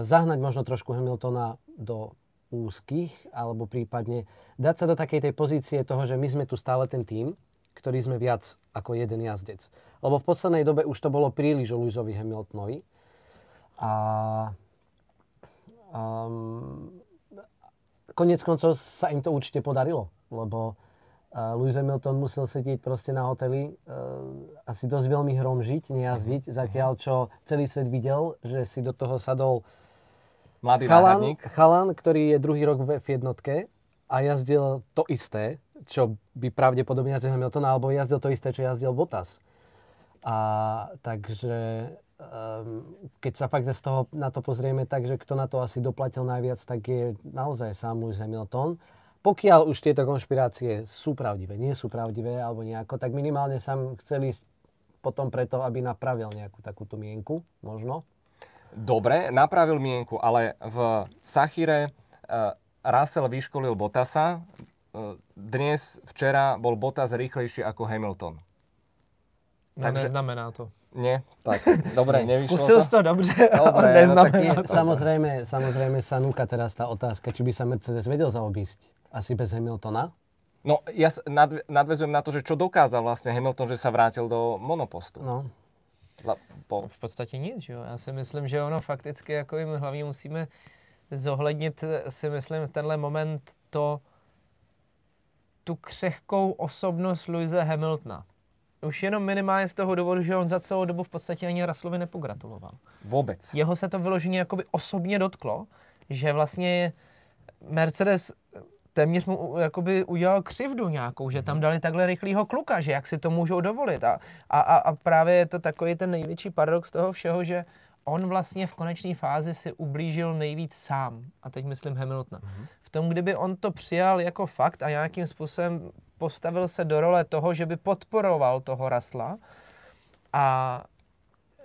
zahnať možno trošku Hamiltona do úzkých, alebo prípadne dať sa do takej tej pozície toho, že my sme tu stále ten tým, ktorý sme viac ako jeden jazdec. Lebo v poslednej dobe už to bolo príliš o Lewisovi Hamiltonovi. A um, konec koncov sa im to určite podarilo, lebo Lewis Hamilton musel sedieť proste na hoteli, uh, asi dosť veľmi hromžiť, nejazdiť, mm-hmm. zatiaľ čo celý svet videl, že si do toho sadol Mladý chalan, náhradník. chalan, ktorý je druhý rok v F1 a jazdil to isté, čo by pravdepodobne jazdil Hamilton, alebo jazdil to isté, čo jazdil Bottas. A takže um, keď sa fakt z toho, na to pozrieme tak, že kto na to asi doplatil najviac, tak je naozaj sám Lewis Hamilton. Pokiaľ už tieto konšpirácie sú pravdivé, nie sú pravdivé alebo nejako, tak minimálne sa chceli potom preto, aby napravil nejakú takúto mienku, možno. Dobre, napravil mienku, ale v Sachire uh, Russell vyškolil Bottasa. Uh, dnes, včera bol Bottas rýchlejší ako Hamilton. No, Takže... neznamená to. Nie? Tak, dobre, nevyšlo Skúsil to? to dobře, Dobre, ale no Je, to. samozrejme, samozrejme sa núka teraz tá otázka, či by sa Mercedes vedel zaobísť asi bez Hamiltona. No, ja s- nad, nadvezujem na to, že čo dokázal vlastne Hamilton, že sa vrátil do monopostu. No. La- Po, V podstatě nic, že jo. Já si myslím, že ono fakticky, jako my hlavně musíme zohlednit, si myslím, v tenhle moment to, tu křehkou osobnost Louise Hamiltona. Už jenom minimálně z toho důvodu, že on za celou dobu v podstatě ani Russellovi nepogratuloval. vôbec. Jeho se to vyloženě jakoby osobně dotklo, že vlastně Mercedes téměř mu jakoby udělal křivdu nějakou, že tam dali takhle rychlýho kluka, že jak si to můžou dovolit. A, a, a, právě je to takový ten největší paradox toho všeho, že on vlastně v konečné fázi si ublížil nejvíc sám. A teď myslím Hamiltona. V tom, kdyby on to přijal jako fakt a nějakým způsobem postavil se do role toho, že by podporoval toho Rasla a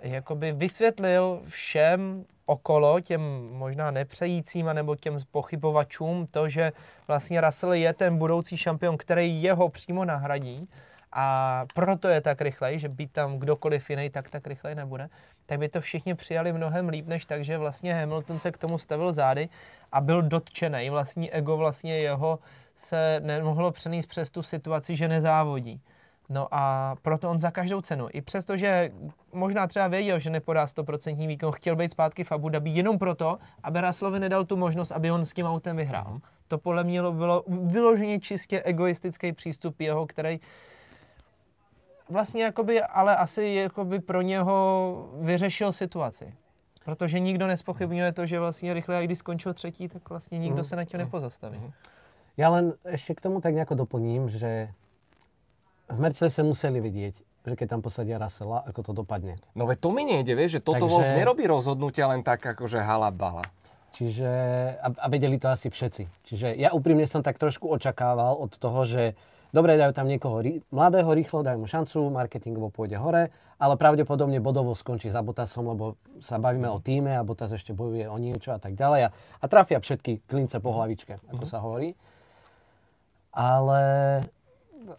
jakoby vysvětlil všem okolo, těm možná nepřejícím nebo těm pochybovačům, to, že vlastně Russell je ten budoucí šampion, který jeho přímo nahradí a proto je tak rychlej, že být tam kdokoliv jiný, tak tak rychlej nebude, tak by to všichni přijali mnohem líp, než tak, že vlastně Hamilton se k tomu stavil zády a byl dotčený. Vlastní ego vlastně jeho se nemohlo přenést přes tu situaci, že nezávodí. No a proto on za každou cenu, i přesto, že možná třeba věděl, že nepodá 100% výkon, chtěl být zpátky v Abu Dhabi jenom proto, aby Russellovi nedal tu možnost, aby on s tím autem vyhrál. To podle mě bylo vyloženě čistě egoistický přístup jeho, který vlastně jakoby, ale asi jakoby pro něho vyřešil situaci. Protože nikdo nespochybňuje to, že vlastně rychle, a když skončil třetí, tak vlastně nikdo se na tím nepozastaví. Ja len ešte k tomu tak nejako doplním, že v Mercedese museli vedieť, že keď tam posadia Russella, ako to dopadne. No veď to mi nejde, vieš, že toto Takže- Wolf nerobí rozhodnutia len tak, akože halabala. Čiže, a, a vedeli to asi všetci. Čiže ja úprimne som tak trošku očakával od toho, že dobre, dajú tam niekoho rí, mladého rýchlo, dajú mu šancu, marketingovo pôjde hore, ale pravdepodobne bodovo skončí za Botasom, lebo sa bavíme o týme a Botas ešte bojuje o niečo a tak ďalej. A, a trafia všetky klince po hlavičke, ako sa hovorí. Ale,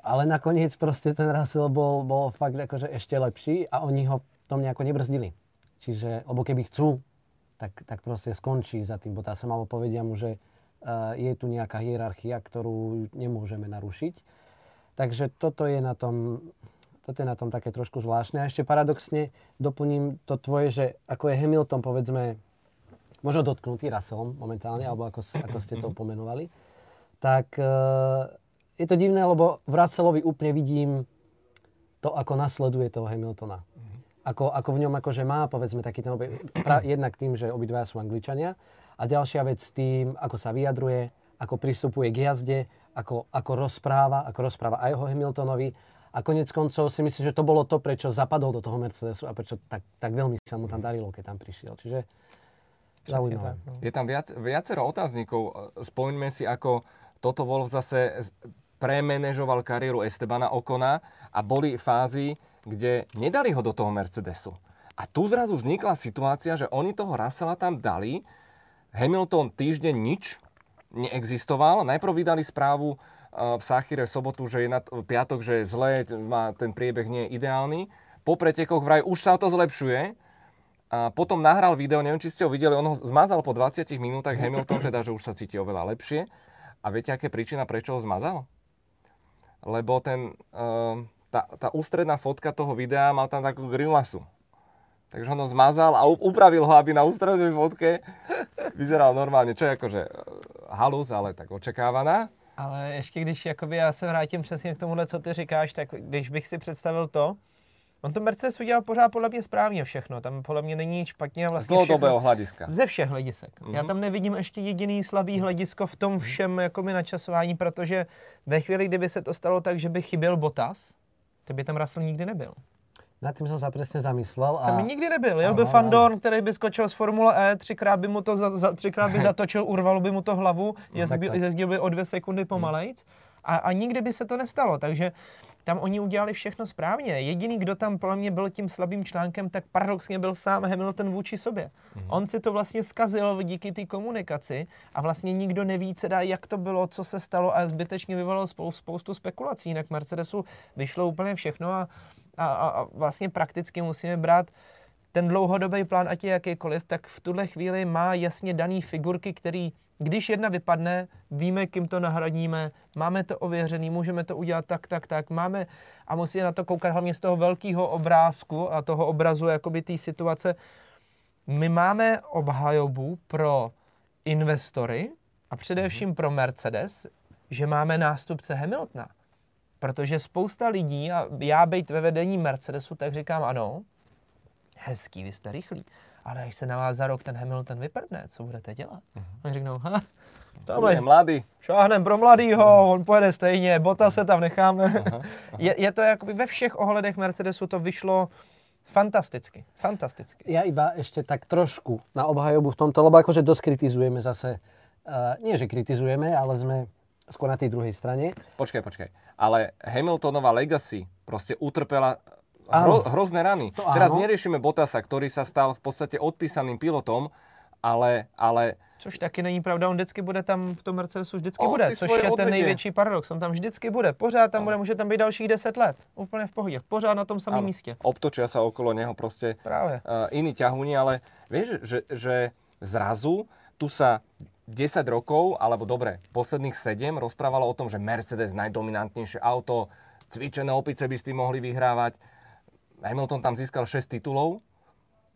ale nakoniec proste ten Russell bol, bol fakt akože ešte lepší a oni ho v tom nejako nebrzdili. Čiže, lebo keby chcú, tak, tak proste skončí za tým Bottasom, alebo povedia mu, že uh, je tu nejaká hierarchia, ktorú nemôžeme narušiť. Takže toto je na tom, toto je na tom také trošku zvláštne. A ešte paradoxne doplním to tvoje, že ako je Hamilton, povedzme, možno dotknutý Russellom momentálne, alebo ako, ako ste to pomenovali, tak uh, je to divné, lebo v Russellovi úplne vidím to, ako nasleduje toho Hamiltona. Mm. Ako, ako v ňom akože má, povedzme, taký ten obe... pra, jednak tým, že obidvaja sú Angličania a ďalšia vec tým, ako sa vyjadruje, ako pristupuje k jazde, ako, ako rozpráva, ako rozpráva aj o Hamiltonovi. A konec koncov si myslím, že to bolo to, prečo zapadol do toho Mercedesu a prečo tak, tak veľmi sa mu tam darilo, keď tam prišiel. Čiže zaujímavé. Je tam viac, viacero otáznikov. Spomeňme si, ako toto Wolf zase premenežoval kariéru Estebana Okona a boli fázy, kde nedali ho do toho Mercedesu. A tu zrazu vznikla situácia, že oni toho Russella tam dali, Hamilton týždeň nič neexistoval. Najprv vydali správu uh, v Sachire v sobotu, že je na piatok, že je zlé, má, ten priebeh nie je ideálny. Po pretekoch vraj už sa to zlepšuje. A potom nahral video, neviem, či ste ho videli, on ho zmazal po 20 minútach Hamilton, teda, že už sa cíti oveľa lepšie. A viete, aké príčina, prečo ho zmazal? Lebo ten, uh, tá, tá ústredná fotka toho videa mal tam takú grimasu. Takže on ho zmazal a upravil ho, aby na ústrednej fotke vyzeral normálně, čo je akože eh, halus, ale tak očekávaná. Ale ještě když jakoby já se vrátím přesně k tomuhle, co ty říkáš, tak když bych si představil to, On to Mercedes udělal pořád podle mě správně všechno. Tam podle mě není špatně. Vlastně Z dlouhodobého hlediska. Ze všech hledisek. Mm-hmm. Já mhm. tam nevidím ještě jediný slabý hledisko v tom všem jakoby načasování, protože ve chvíli, kdyby se to stalo tak, že by chyběl Botas, to by tam Russell nikdy nebyl. Nad tím jsem se přesně zamyslel. A... Tam nikdy nebyl. Jel by Fandorn, který by skočil z Formule E, třikrát by mu to za, za, třikrát by zatočil, urvalo by mu to hlavu, jezdil, jezdil by o dvě sekundy pomalejc a, a nikdy by se to nestalo. Takže tam oni udělali všechno správně. Jediný, kdo tam pro mě byl tím slabým článkem, tak paradoxně byl sám Hamilton vůči sobě. Mm-hmm. On si to vlastně zkazil díky té komunikaci a vlastně nikdo neví, teda, jak to bylo, co se stalo a zbytečně vyvolalo spou- spoustu spekulací. Jinak Mercedesu vyšlo úplně všechno a, a, a vlastně prakticky musíme brát ten dlouhodobý plán, ať je jakýkoliv, tak v tuhle chvíli má jasně daný figurky, který když jedna vypadne, víme, kým to nahradíme, máme to ověřený, můžeme to udělat tak, tak, tak, máme a musíme na to koukat hlavně z toho velkého obrázku a toho obrazu jakoby té situace. My máme obhajobu pro investory a především mhm. pro Mercedes, že máme nástupce Hamiltona. Protože spousta lidí, a já být ve vedení Mercedesu, tak říkám ano, hezký, vy jste rychlí ale až se na vás za rok ten Hamilton vyprdne, co budete dělat? Uh-huh. Oni řeknou, ha, to je mladý. Šáhnem pro mladýho, uh-huh. on pojede stejně, bota se tam necháme. Uh-huh. je, je to jakoby ve všech ohledech Mercedesu to vyšlo fantasticky, fantasticky. Ja iba ešte tak trošku na obhajobu v tomto, lebo akože dosť kritizujeme zase, uh, nie že kritizujeme, ale sme skôr na tej druhej strane. Počkaj, počkaj. Ale Hamiltonova legacy proste utrpela hro, hrozné rany. To Teraz áno. neriešime Botasa, ktorý sa stal v podstate odpísaným pilotom, ale, ale Což taky není pravda, on vždycky bude tam v tom Mercedesu, vždycky bude, což je odvětě. ten největší paradox. On tam vždycky bude, pořád tam bude, může tam být dalších 10 let, úplně v pohodě, pořád na tom samém místě. Obtočia sa okolo neho proste Práve. Uh, iní ťahúni, ale vieš, že, že zrazu tu sa 10 rokov, alebo dobre, posledných 7 rozprávalo o tom, že Mercedes najdominantnejšie auto, cvičené opice by s tým mohli vyhrávať Hamilton tam získal 6 titulov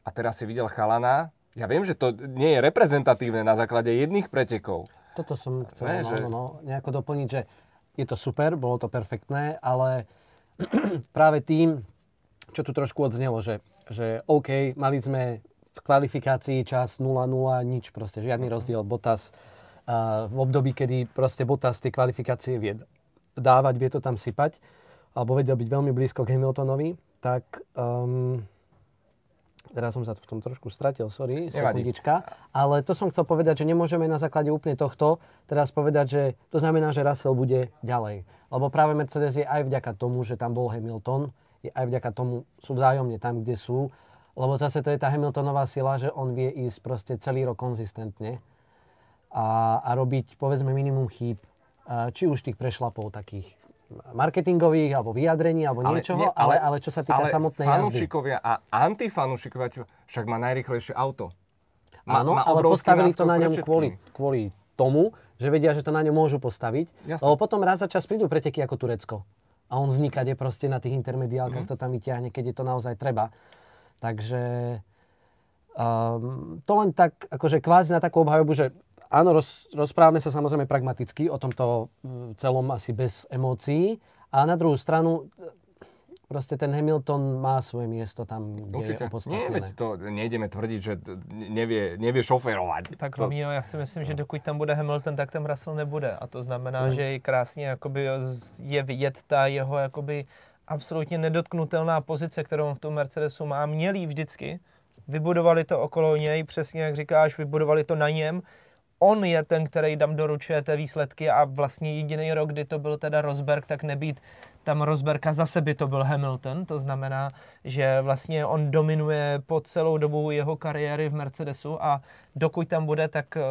a teraz si videl Chalana. Ja viem, že to nie je reprezentatívne na základe jedných pretekov. Toto som chcel ne, no, že... no, nejako doplniť, že je to super, bolo to perfektné, ale práve tým, čo tu trošku odznelo, že, že OK, mali sme v kvalifikácii čas 0-0, nič proste, žiadny rozdiel. Botas uh, v období, kedy proste Botas tie kvalifikácie vie dávať, vie to tam sypať, alebo vedel byť veľmi blízko k Hamiltonovi, tak um, teraz som sa v tom trošku stratil, sorry, sekundička. Ale to som chcel povedať, že nemôžeme na základe úplne tohto teraz povedať, že to znamená, že Russell bude ďalej. Lebo práve Mercedes je aj vďaka tomu, že tam bol Hamilton, je aj vďaka tomu, sú vzájomne tam, kde sú. Lebo zase to je tá Hamiltonová sila, že on vie ísť proste celý rok konzistentne a, a robiť povedzme minimum chýb, či už tých prešlapov takých marketingových alebo vyjadrení alebo ale, niečoho, nie, ale, ale, ale čo sa týka ale samotnej fanúšikovia a antifanúšikovia však má najrychlejšie auto. Má, Áno, má ale postavili to na ňom kvôli, kvôli tomu, že vedia, že to na ňom môžu postaviť. Jasne. Lebo potom raz za čas prídu preteky ako Turecko. A on vznikade proste na tých intermediálkach mm. to tam vyťahne, keď je to naozaj treba. Takže um, to len tak, akože kvázi na takú obhajobu, že áno, roz, rozprávame sa samozrejme pragmaticky o tomto uh, celom asi bez emócií. A na druhú stranu, proste ten Hamilton má svoje miesto tam, kde Určite. je opodstatnené. Nie, veď to nejdeme tvrdiť, že nevie, nevie šoférovať. Tak to, Romeo, já si myslím, že dokud tam bude Hamilton, tak tam Russell nebude. A to znamená, že je krásně jakoby je vidět ta jeho jakoby absolutně nedotknutelná pozice, kterou on v tom Mercedesu má. Měl vždycky. Vybudovali to okolo něj, přesně jak říkáš, vybudovali to na něm. On je ten, který tam doručuje ty výsledky a vlastně jediný rok, kdy to byl teda Rosberg, tak nebýt tam Rosberga zase by to byl Hamilton, to znamená, že vlastně on dominuje po celou dobu jeho kariéry v Mercedesu a dokud tam bude, tak eh,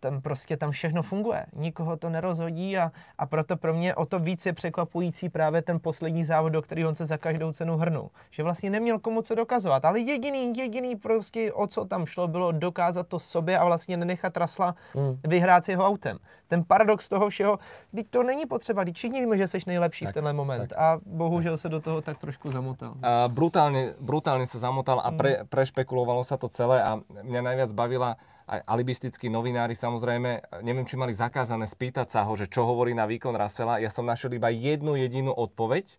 tam prostě tam všechno funguje. Nikoho to nerozhodí a, a proto pro mě o to víc je překvapující právě ten poslední závod, do kterého on se za každou cenu hrnul. Že vlastně neměl komu co dokazovat, ale jediný, jediný prostě o co tam šlo, bylo dokázat to sobě a vlastně nenechat Rasla Mm. vyhrát s jeho autem. Ten paradox toho všeho, teď to není potřeba, teď všichni víme, že jsi nejlepší Tak, v tenhle moment a bohužel se do toho tak trošku zamotal. A brutálne, brutálne sa zamotal a pre, prešpekulovalo sa to celé a mňa najviac bavila alibistickí novinári samozrejme, neviem, či mali zakázané spýtať sa ho, že čo hovorí na výkon Russella. Ja som našiel iba jednu jedinú odpoveď,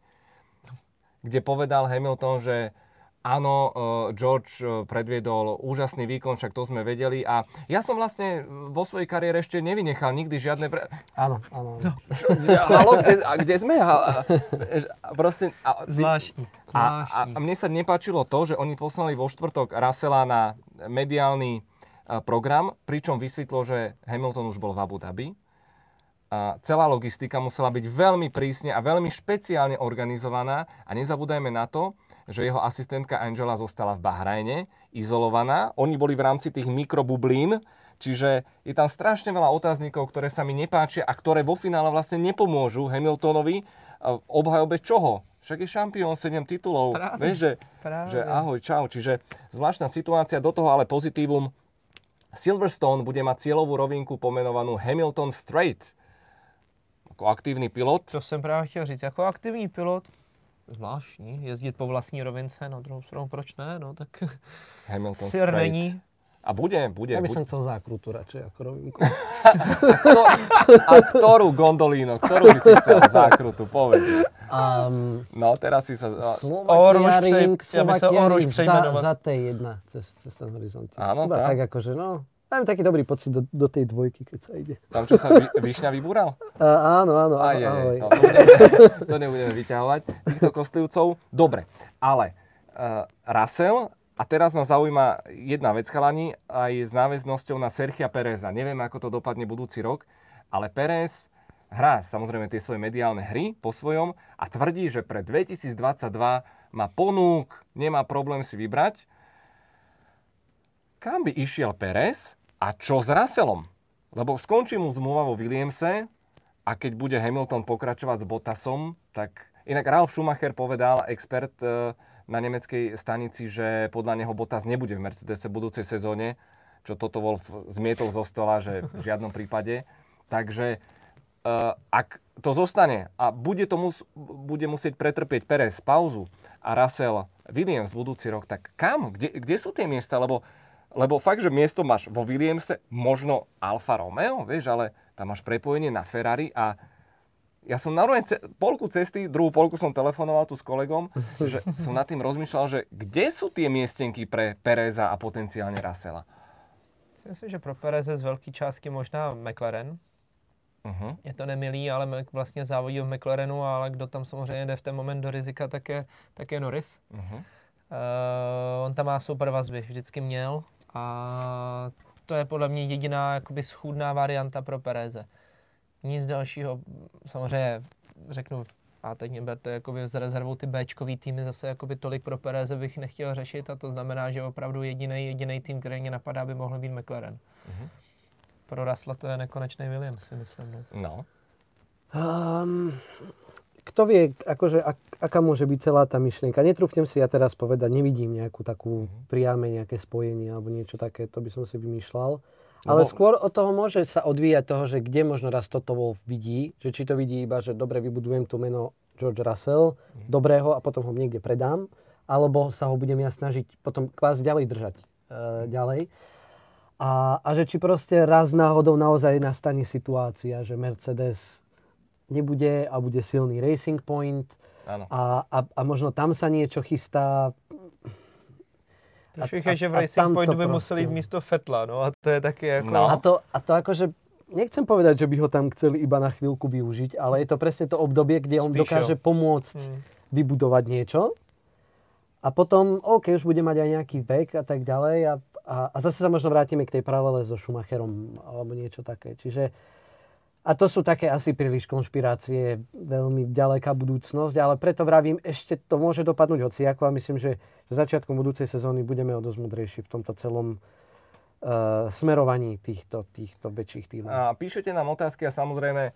kde povedal Hamilton, že áno, eh, George eh, predviedol úžasný výkon, však to sme vedeli a ja som vlastne vo svojej kariére ešte nevynechal nikdy žiadne... Pre... Áno, áno. áno. Halo, kde, a kde sme? A, proste, a, Zvláštní. a, a, mne sa nepáčilo to, že oni poslali vo štvrtok Russella na mediálny program, pričom vysvetlo, že Hamilton už bol v Abu Dhabi. A celá logistika musela byť veľmi prísne a veľmi špeciálne organizovaná a nezabúdajme na to, že jeho asistentka Angela zostala v Bahrajne, izolovaná. Oni boli v rámci tých mikrobublín, čiže je tam strašne veľa otáznikov, ktoré sa mi nepáčia a ktoré vo finále vlastne nepomôžu Hamiltonovi a v obhajobe čoho? Však je šampión, 7 titulov. Práve. Vieš, že, Práve. že ahoj, čau. Čiže zvláštna situácia, do toho ale pozitívum. Silverstone bude mať cieľovú rovinku pomenovanú Hamilton Strait. Ako aktívny pilot. To jsem právě chtěl říct. Jako aktivní pilot, zvláštní, jezdit po vlastní rovince, na druhou stranu proč ne, no tak Hamilton Strait. není. A bude, bude. Ja by bude. som chcel zákrutu radšej ako rovinku. Kto, a ktorú gondolínu, ktorú by si chcel zákrutu, povedz. Um, No, teraz si sa... Oruž Slovakia přej- Ring, ja za, za T1 cez, cez ten horizont. Áno, Iba tak. tak akože, no, mám taký dobrý pocit do, do tej dvojky, keď sa ide. Tam, čo sa vy, Višňa vybúral? A, áno, áno, Aj, aj, ahoj. to, to, nebudeme, to nebudeme vyťahovať. Týchto kostlivcov. Dobre, ale uh, Russell, a teraz ma zaujíma jedna vec, chalani, aj s náväznosťou na Sergia Pereza. Neviem, ako to dopadne budúci rok, ale Perez hrá samozrejme tie svoje mediálne hry po svojom a tvrdí, že pre 2022 má ponúk, nemá problém si vybrať. Kam by išiel Perez a čo s Russellom? Lebo skončí mu zmluva vo Williamse a keď bude Hamilton pokračovať s Bottasom, tak... Inak Ralf Schumacher povedal, expert e, na nemeckej stanici, že podľa neho Bottas nebude v Mercedese v budúcej sezóne, čo toto Wolf zmietol zo stola, že v žiadnom prípade. Takže e, ak to zostane a bude, to mus, bude musieť pretrpieť Perez pauzu a Russell Williams budúci rok, tak kam? Kde, kde sú tie miesta? Lebo lebo fakt, že miesto máš vo Williamse, možno Alfa Romeo, vieš, ale tam máš prepojenie na Ferrari a ja som na ce- polku cesty, druhú polku som telefonoval tu s kolegom, že som nad tým rozmýšľal, že kde sú tie miestenky pre Pereza a potenciálne Russella? Myslím, že pro Pereze z velké částky možná McLaren. Uh-huh. Je to nemilý, ale vlastně závodí v McLarenu, ale kdo tam samozřejmě jde v ten moment do rizika, tak je, tak je Norris. Uh-huh. Uh, on tam má super vazby, vždycky měl a to je podle mě jediná jakoby schůdná varianta pro Pereze. Nic dalšího, samozřejmě řeknu, a teď mě berte jakoby s rezervou ty Bčkový týmy zase jakoby tolik pro Pereze bych nechtěl řešit a to znamená, že opravdu jediný jediný tým, který mě napadá, by mohl být McLaren. Mhm. Pro Rasla to je nekonečný Williams, si myslím. No. No. Um, kto vie, akože, ak, aká môže byť celá tá myšlienka. Netrúfnem si ja teraz povedať, nevidím nejakú takú priame nejaké spojenie alebo niečo také, to by som si vymýšľal. Ale Lebo- skôr od toho môže sa odvíjať toho, že kde možno raz toto Wolf vidí, že či to vidí iba, že dobre vybudujem tu meno George Russell, dobrého a potom ho niekde predám, alebo sa ho budem ja snažiť potom kvás ďalej držať e, ďalej. A, a že či proste raz náhodou naozaj nastane situácia, že Mercedes nebude a bude silný Racing Point a, a, a možno tam sa niečo chystá. Je, že v Racing to by museli jít místo Fetla, no a to je taky jako... No. A to, a to akože, nechcem povedať, že by ho tam chceli iba na chvíľku využiť, ale je to presne to obdobie, kde on Spíš dokáže pomôcť Hmm. vybudovať niečo. A potom, OK, už bude mať aj nejaký vek a tak ďalej. A, a, a zase sa možno vrátime k tej paralele so Schumacherom alebo niečo také. Čiže, a to sú také asi príliš konšpirácie, veľmi ďaleká budúcnosť, ale preto vravím, ešte to môže dopadnúť hociako a myslím, že začiatkom budúcej sezóny budeme o dosť múdrejší v tomto celom uh, smerovaní týchto, týchto väčších tímov. A píšete nám otázky a samozrejme e,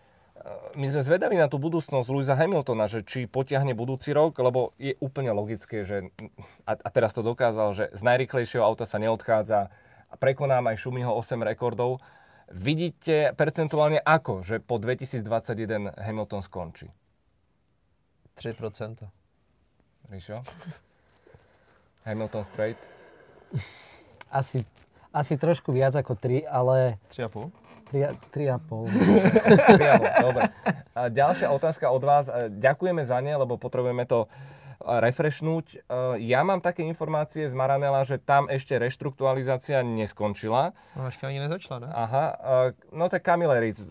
my sme zvedaví na tú budúcnosť Luisa Hamiltona, že či potiahne budúci rok, lebo je úplne logické, že a, a teraz to dokázal, že z najrychlejšieho auta sa neodchádza a prekoná aj Šumiho 8 rekordov. Vidíte percentuálne ako, že po 2021 Hamilton skončí? 3%. Ríšo? Hamilton straight? Asi, asi trošku viac ako 3, ale 3,5? 3,5. Priamo, dobre. A ďalšia otázka od vás. Ďakujeme za ne, lebo potrebujeme to refreshnúť. E, Ja mám také informácie z Maranela, že tam ešte reštrukturalizácia neskončila. No ještě ani nezačala, ne? Aha, e, no tak Kamileric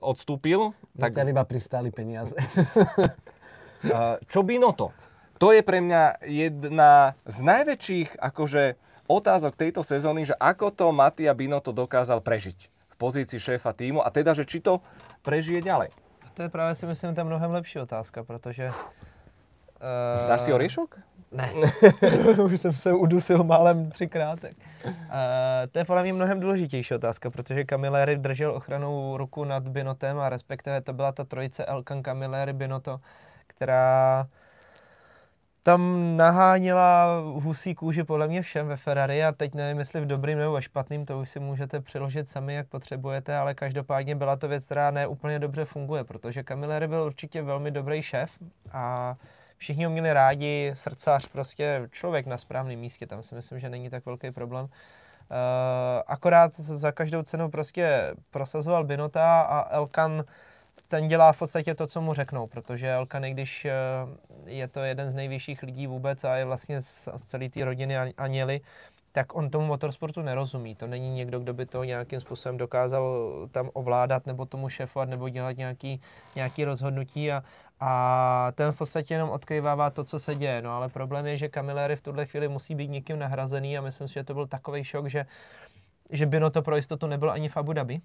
odstúpil. Tak Tak, iba pristáli peniaze. e, čo Binotto? To je pre mňa jedna z najväčších akože, otázok tejto sezóny, že ako to Matia Binotto dokázal prežiť v pozícii šéfa týmu a teda, že či to prežije ďalej. To je právě si myslím, ta mnohem lepší otázka, protože... Uh, Dáš si oriešok? Ne, už jsem se udusil málem třikrát. Tak. Uh, to je podle mě mnohem důležitější otázka, protože Camilleri držel ochranou ruku nad Binotem a respektive to byla ta trojice Elkan Camilleri Binotto, která tam naháněla husí kůži podle mě všem ve Ferrari a teď nevím, jestli v dobrým nebo ve špatným, to už si můžete přiložit sami, jak potřebujete, ale každopádně byla to věc, která ne úplně dobře funguje, protože Camilleri byl určitě velmi dobrý šéf a všichni ho měli rádi, srdcař, prostě člověk na správném místě, tam si myslím, že není tak velký problém. Uh, akorát za každou cenu prostě prosazoval Binota a Elkan ten dělá v podstatě to, co mu řeknou, protože Elkan, když eh, je to jeden z nejvyšších lidí vůbec a je vlastně z, z celé té rodiny An- Aněly, tak on tomu motorsportu nerozumí. To není někdo, kdo by to nějakým způsobem dokázal tam ovládat nebo tomu šefovat nebo dělat nějaký, nějaký rozhodnutí a, a ten v podstatě jenom odkryvává to, co se děje. No ale problém je, že Camilleri v tuhle chvíli musí být někým nahrazený a myslím si, že to byl takový šok, že, že Bino to pro jistotu nebyl ani v Abu Dhabi.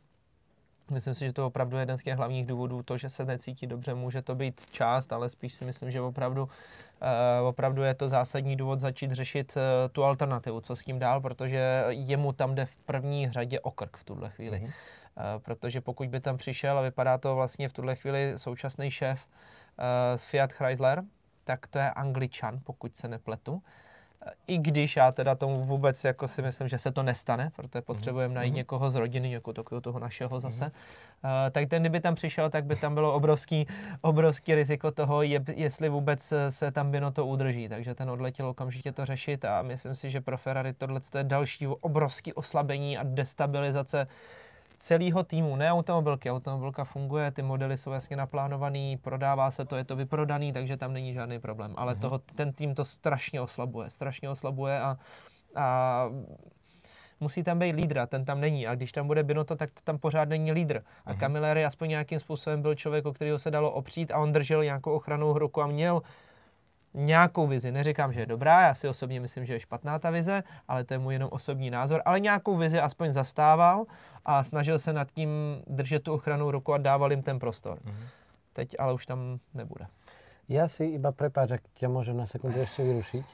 Myslím si, že to je opravdu jeden z těch hlavních důvodů, to, že se necítí dobře, může to být část, ale spíš si myslím, že opravdu, uh, opravdu je to zásadní důvod začít řešit uh, tu alternativu, co s tím dál, protože jemu tam jde v první řadě o krk v tuhle chvíli. Mm-hmm. Uh, protože pokud by tam přišel a vypadá to vlastně v tuhle chvíli současný šéf uh, z Fiat Chrysler, tak to je Angličan, pokud se nepletu. I když já teda tomu vůbec jako si myslím, že se to nestane, protože potřebujeme najít někoho z rodiny, jako takového toho našeho zase, uh, tak ten, kdyby tam přišel, tak by tam bylo obrovský, obrovský riziko toho, je, jestli vůbec se tam Bino to udrží. Takže ten odletěl okamžitě to řešit a myslím si, že pro Ferrari tohle je další obrovský oslabení a destabilizace celého týmu, ne automobilky. Automobilka funguje, ty modely jsou jasně naplánovaný, prodává se to, je to vyprodaný, takže tam není žádný problém. Ale mm-hmm. toho, ten tým to strašně oslabuje, strašně oslabuje a, a musí tam být lídr, a ten tam není. A když tam bude Binotto, tak tam pořád není lídr. A Camilleri aspoň nějakým způsobem byl člověk, o kterého se dalo opřít a on držel nějakou ochranou ruku a měl nějakou vizi. Neříkám, že je dobrá, já si osobně myslím, že je špatná ta vize, ale to je můj jenom osobní názor, ale nějakou vizi aspoň zastával a snažil se nad tím držet tu ochranu ruku a dával jim ten prostor. Mm-hmm. Teď ale už tam nebude. Ja si iba, prepáč, ak ťa môžem na sekundu ešte vyrušiť.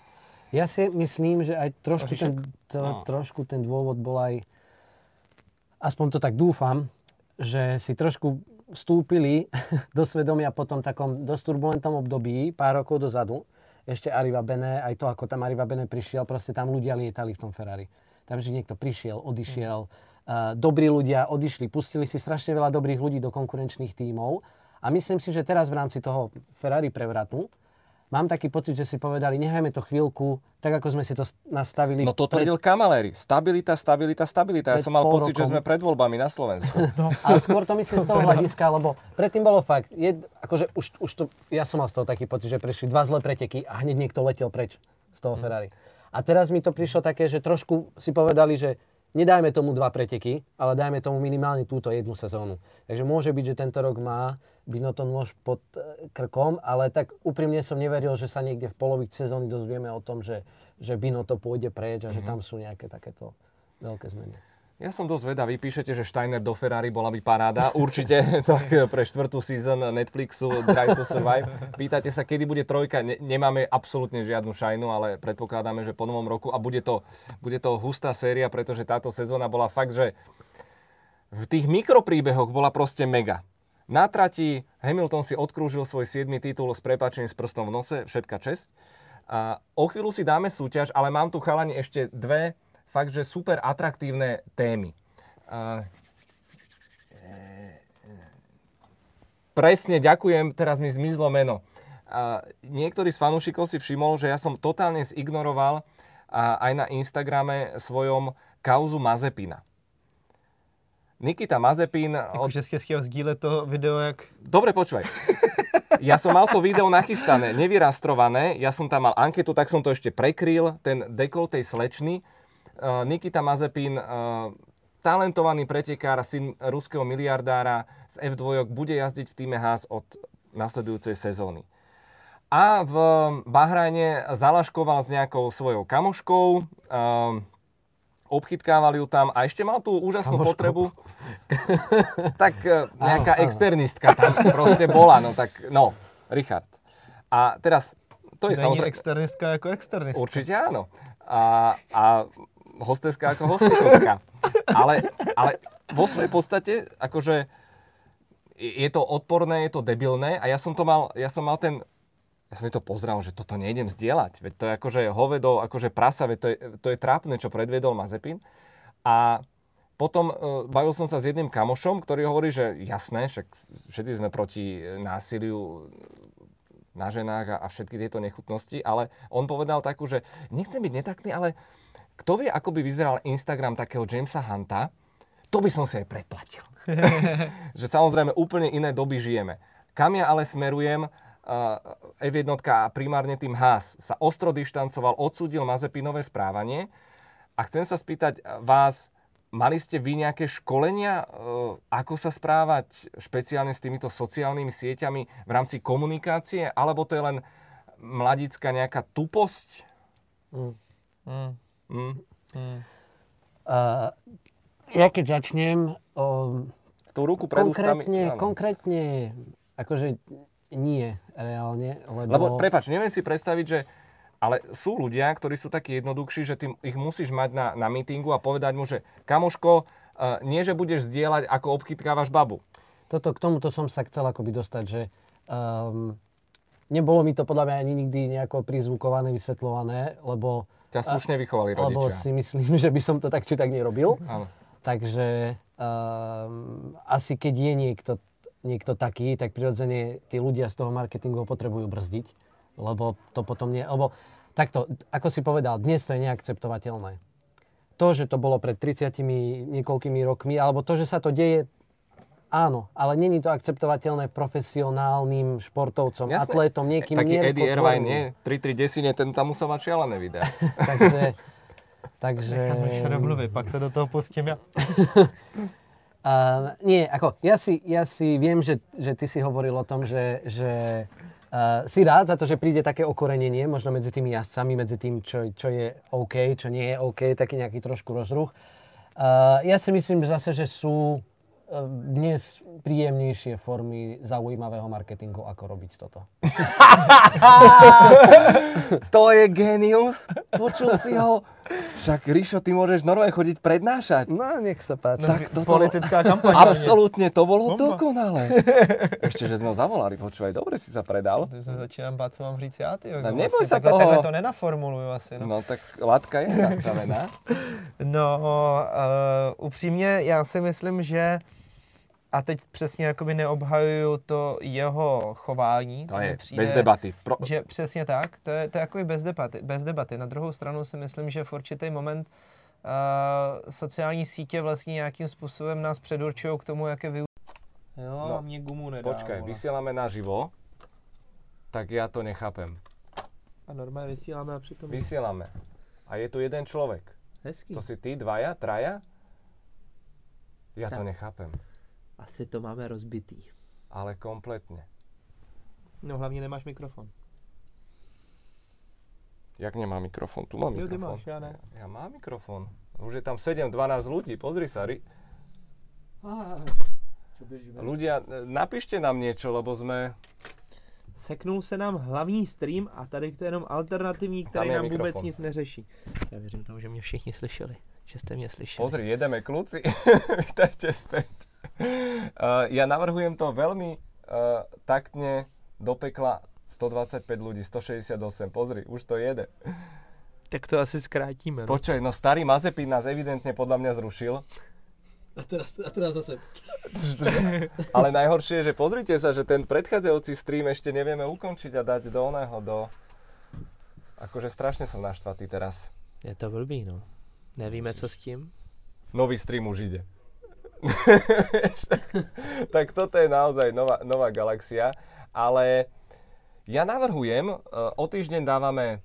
Ja si myslím, že aj trošku ten, tro, No. trošku ten dôvod bol aj, aspoň to tak dúfam, že si trošku vstúpili do svedomia po tom takom dosť turbulentnom období, pár rokov dozadu, ešte Arriva Bene, aj to, ako tam Arriva Bene prišiel, proste tam ľudia lietali v tom Ferrari. Tam vždy niekto prišiel, odišiel, uh, dobrí ľudia odišli, pustili si strašne veľa dobrých ľudí do konkurenčných tímov. A myslím si, že teraz v rámci toho Ferrari prevratu mám taký pocit, že si povedali, nechajme to chvíľku, tak ako sme si to nastavili. No to tvrdil pred... Kamaléri. Stabilita, stabilita, stabilita. Ja som mal pocit, rokom. že sme pred voľbami na Slovensku. No. Ale skôr to myslím z toho hľadiska, lebo predtým bolo fakt, je, akože už, už to, ja som mal z toho taký pocit, že prišli dva zlé preteky a hneď niekto letel preč z toho Ferrari. A teraz mi to prišlo také, že trošku si povedali, že nedajme tomu dva preteky, ale dajme tomu minimálne túto jednu sezónu. Takže môže byť, že tento rok má Binotton nôž pod e, krkom, ale tak úprimne som neveril, že sa niekde v polovici sezóny dozvieme o tom, že, že Binotto pôjde preč a mm-hmm. že mhm. tam sú nejaké takéto veľké zmeny. Ja som dosť vedavý, píšete, že Steiner do Ferrari bola by paráda. Určite tak pre štvrtú season Netflixu Drive to Survive. Pýtate sa, kedy bude trojka. Ne, nemáme absolútne žiadnu šajnu, ale predpokladáme, že po novom roku. A bude to, bude to hustá séria, pretože táto sezóna bola fakt, že v tých mikropríbehoch bola proste mega. Na trati Hamilton si odkrúžil svoj 7. titul s prepačením s prstom v nose, všetka česť. A o chvíľu si dáme súťaž, ale mám tu chalani ešte dve fakt, že super atraktívne témy. A, presne, ďakujem, teraz mi zmizlo meno. A, niektorý z fanúšikov si všimol, že ja som totálne zignoroval aj na Instagrame svojom kauzu Mazepina. Nikita Mazepin... Od... Že ste chtěl sdílet to video, jak... Dobre, počúvaj. Ja som mal to video nachystané, nevyrastrované, ja som tam mal anketu, tak som to ešte prekryl, ten dekol tej slečny, Eh, Nikita Mazepin, eh, talentovaný pretekár, syn ruského miliardára z F2, bude jazdiť v týme Haas od nasledujúcej sezóny. A v Bahrajne zalaškoval s nejakou svojou kamoškou, eh, obchytkávali ju tam a ešte mal tú úžasnú Kamoško. potrebu. tak nejaká externistka tam proste bola, no tak, no, Richard. A teraz, to je Není samozrejme... externistka ako externistka. Určite áno. A, a hosteska ako hostekovka. ale, ale vo svojej podstate, akože je to odporné, je to debilné a ja som to mal, ja som mal ten, ja som si to pozrel, že toto nejdem zdieľať. Veď to je akože hovedo, akože prasa, veď to je, to je trápne, čo predviedol Mazepin. A potom uh, bavil som sa s jedným kamošom, ktorý hovorí, že jasné, však všetci sme proti násiliu na ženách a, a všetky tieto nechutnosti, ale on povedal takú, že nechcem byť netakný, ale kto vie, ako by vyzeral Instagram takého Jamesa Hunta, to by som si aj predplatil. že samozrejme úplne iné doby žijeme. Kam ja ale smerujem, F1 a primárne tým Haas sa ostro dištancoval, odsúdil Mazepinové správanie a chcem sa spýtať vás, mali ste vy nejaké školenia, uh, ako sa správať špeciálne s týmito sociálnymi sieťami v rámci komunikácie, alebo to je len mladická nejaká tuposť? Mm. Mm. Mm. Mm. Uh, ja keď začnem... Um, Tú ruku pred konkrétne, ústami... Konkrétne, akože nie reálne, lebo... Lebo, prepač, neviem si predstaviť, že ale sú ľudia, ktorí sú takí jednoduchší, že ty ich musíš mať na, na mítingu a povedať mu, že kamoško, uh, nie, že budeš zdieľať, ako obchytkávaš babu. Toto, k tomuto som sa chcel akoby dostať, že um, nebolo mi to podľa mňa ani nikdy nejako prizvukované, vysvetľované, lebo Ťa slušne vychovali rodičia. Lebo si myslím, že by som to tak či tak nerobil. Áno. Takže um, asi keď je niekto, niekto taký, tak prirodzene tí ľudia z toho marketingu ho potrebujú brzdiť. Lebo to potom nie... Lebo takto, ako si povedal, dnes to je neakceptovateľné. To, že to bolo pred 30 niekoľkými rokmi, alebo to, že sa to deje Áno, ale není to akceptovateľné profesionálnym športovcom, Jasné. atlétom, niekým Taký Eddie Irvine, nie? 3-3 desine, ten tam musel mať šialené videá. takže... takže... Necháme pak sa do toho pustím ja. uh, nie, ako, ja si, ja si viem, že, že ty si hovoril o tom, že, že uh, si rád za to, že príde také okorenenie, možno medzi tými jazdcami, medzi tým, čo, čo je OK, čo nie je OK, taký nejaký trošku rozruch. Uh, ja si myslím zase, že sú dnes príjemnejšie formy zaujímavého marketingu, ako robiť toto. to je genius. Počul si ho? Však, Ríšo, ty môžeš normálne chodiť prednášať. No, nech sa páči. Tak toto... Politická kampaň. Absolútne, to bolo Bomba. dokonalé. Ešte, že sme ho zavolali, počúvaj, dobre si sa predal. Ja sa začínam báť, co mám říct ja, ty. No, neboj sa toho. Takhle to nenaformuluju asi. No. no tak látka je nastavená. no, uh, upřímně, já si myslím, že a teď přesně jakoby neobhajuju to jeho chování. To je přijde, bez debaty. Pro... Že přesně tak, to je, to je jako bez debaty, bez debaty. Na druhou stranu si myslím, že v určitý moment uh, sociální sítě vlastně nějakým způsobem nás předurčují k tomu, jaké vy... Jo, no, mě gumu nedá. Počkaj, vysielame naživo, tak ja to nechápem. A normálně vysíláme a přitom... Vysíláme. A je tu jeden človek. Hezký. To si ty, dvaja, traja? Ja tak. to nechápem. Asi to máme rozbitý. Ale kompletne. No hlavně nemáš mikrofon. Jak nemá mikrofon? Tu mám jo, mikrofon. ty máš, ja ne. Ja mám mikrofon. Už je tam 7-12 ľudí, pozri sa. Ri... Ľudia, napíšte nám niečo, lebo sme... Seknul se nám hlavní stream a tady to je jenom alternativní, který nám mikrofon. vůbec nic neřeší. Já věřím tomu, že mě všichni slyšeli, že jste mě slyšeli. Pozri, jedeme kluci. Vítajte späť. Uh, ja navrhujem to veľmi uh, taktne do pekla 125 ľudí, 168. Pozri, už to jede. Tak to asi skrátime. No? Počkaj, no starý Mazepin nás evidentne podľa mňa zrušil. A teraz, a teraz zase. Ale najhoršie je, že pozrite sa, že ten predchádzajúci stream ešte nevieme ukončiť a dať do oného, do... Akože strašne som naštvatý teraz. Je to blbý, no. Nevíme, co s tím. Nový stream už ide. tak toto je naozaj nová, nová galaxia. Ale ja navrhujem, e, o týždeň dávame e,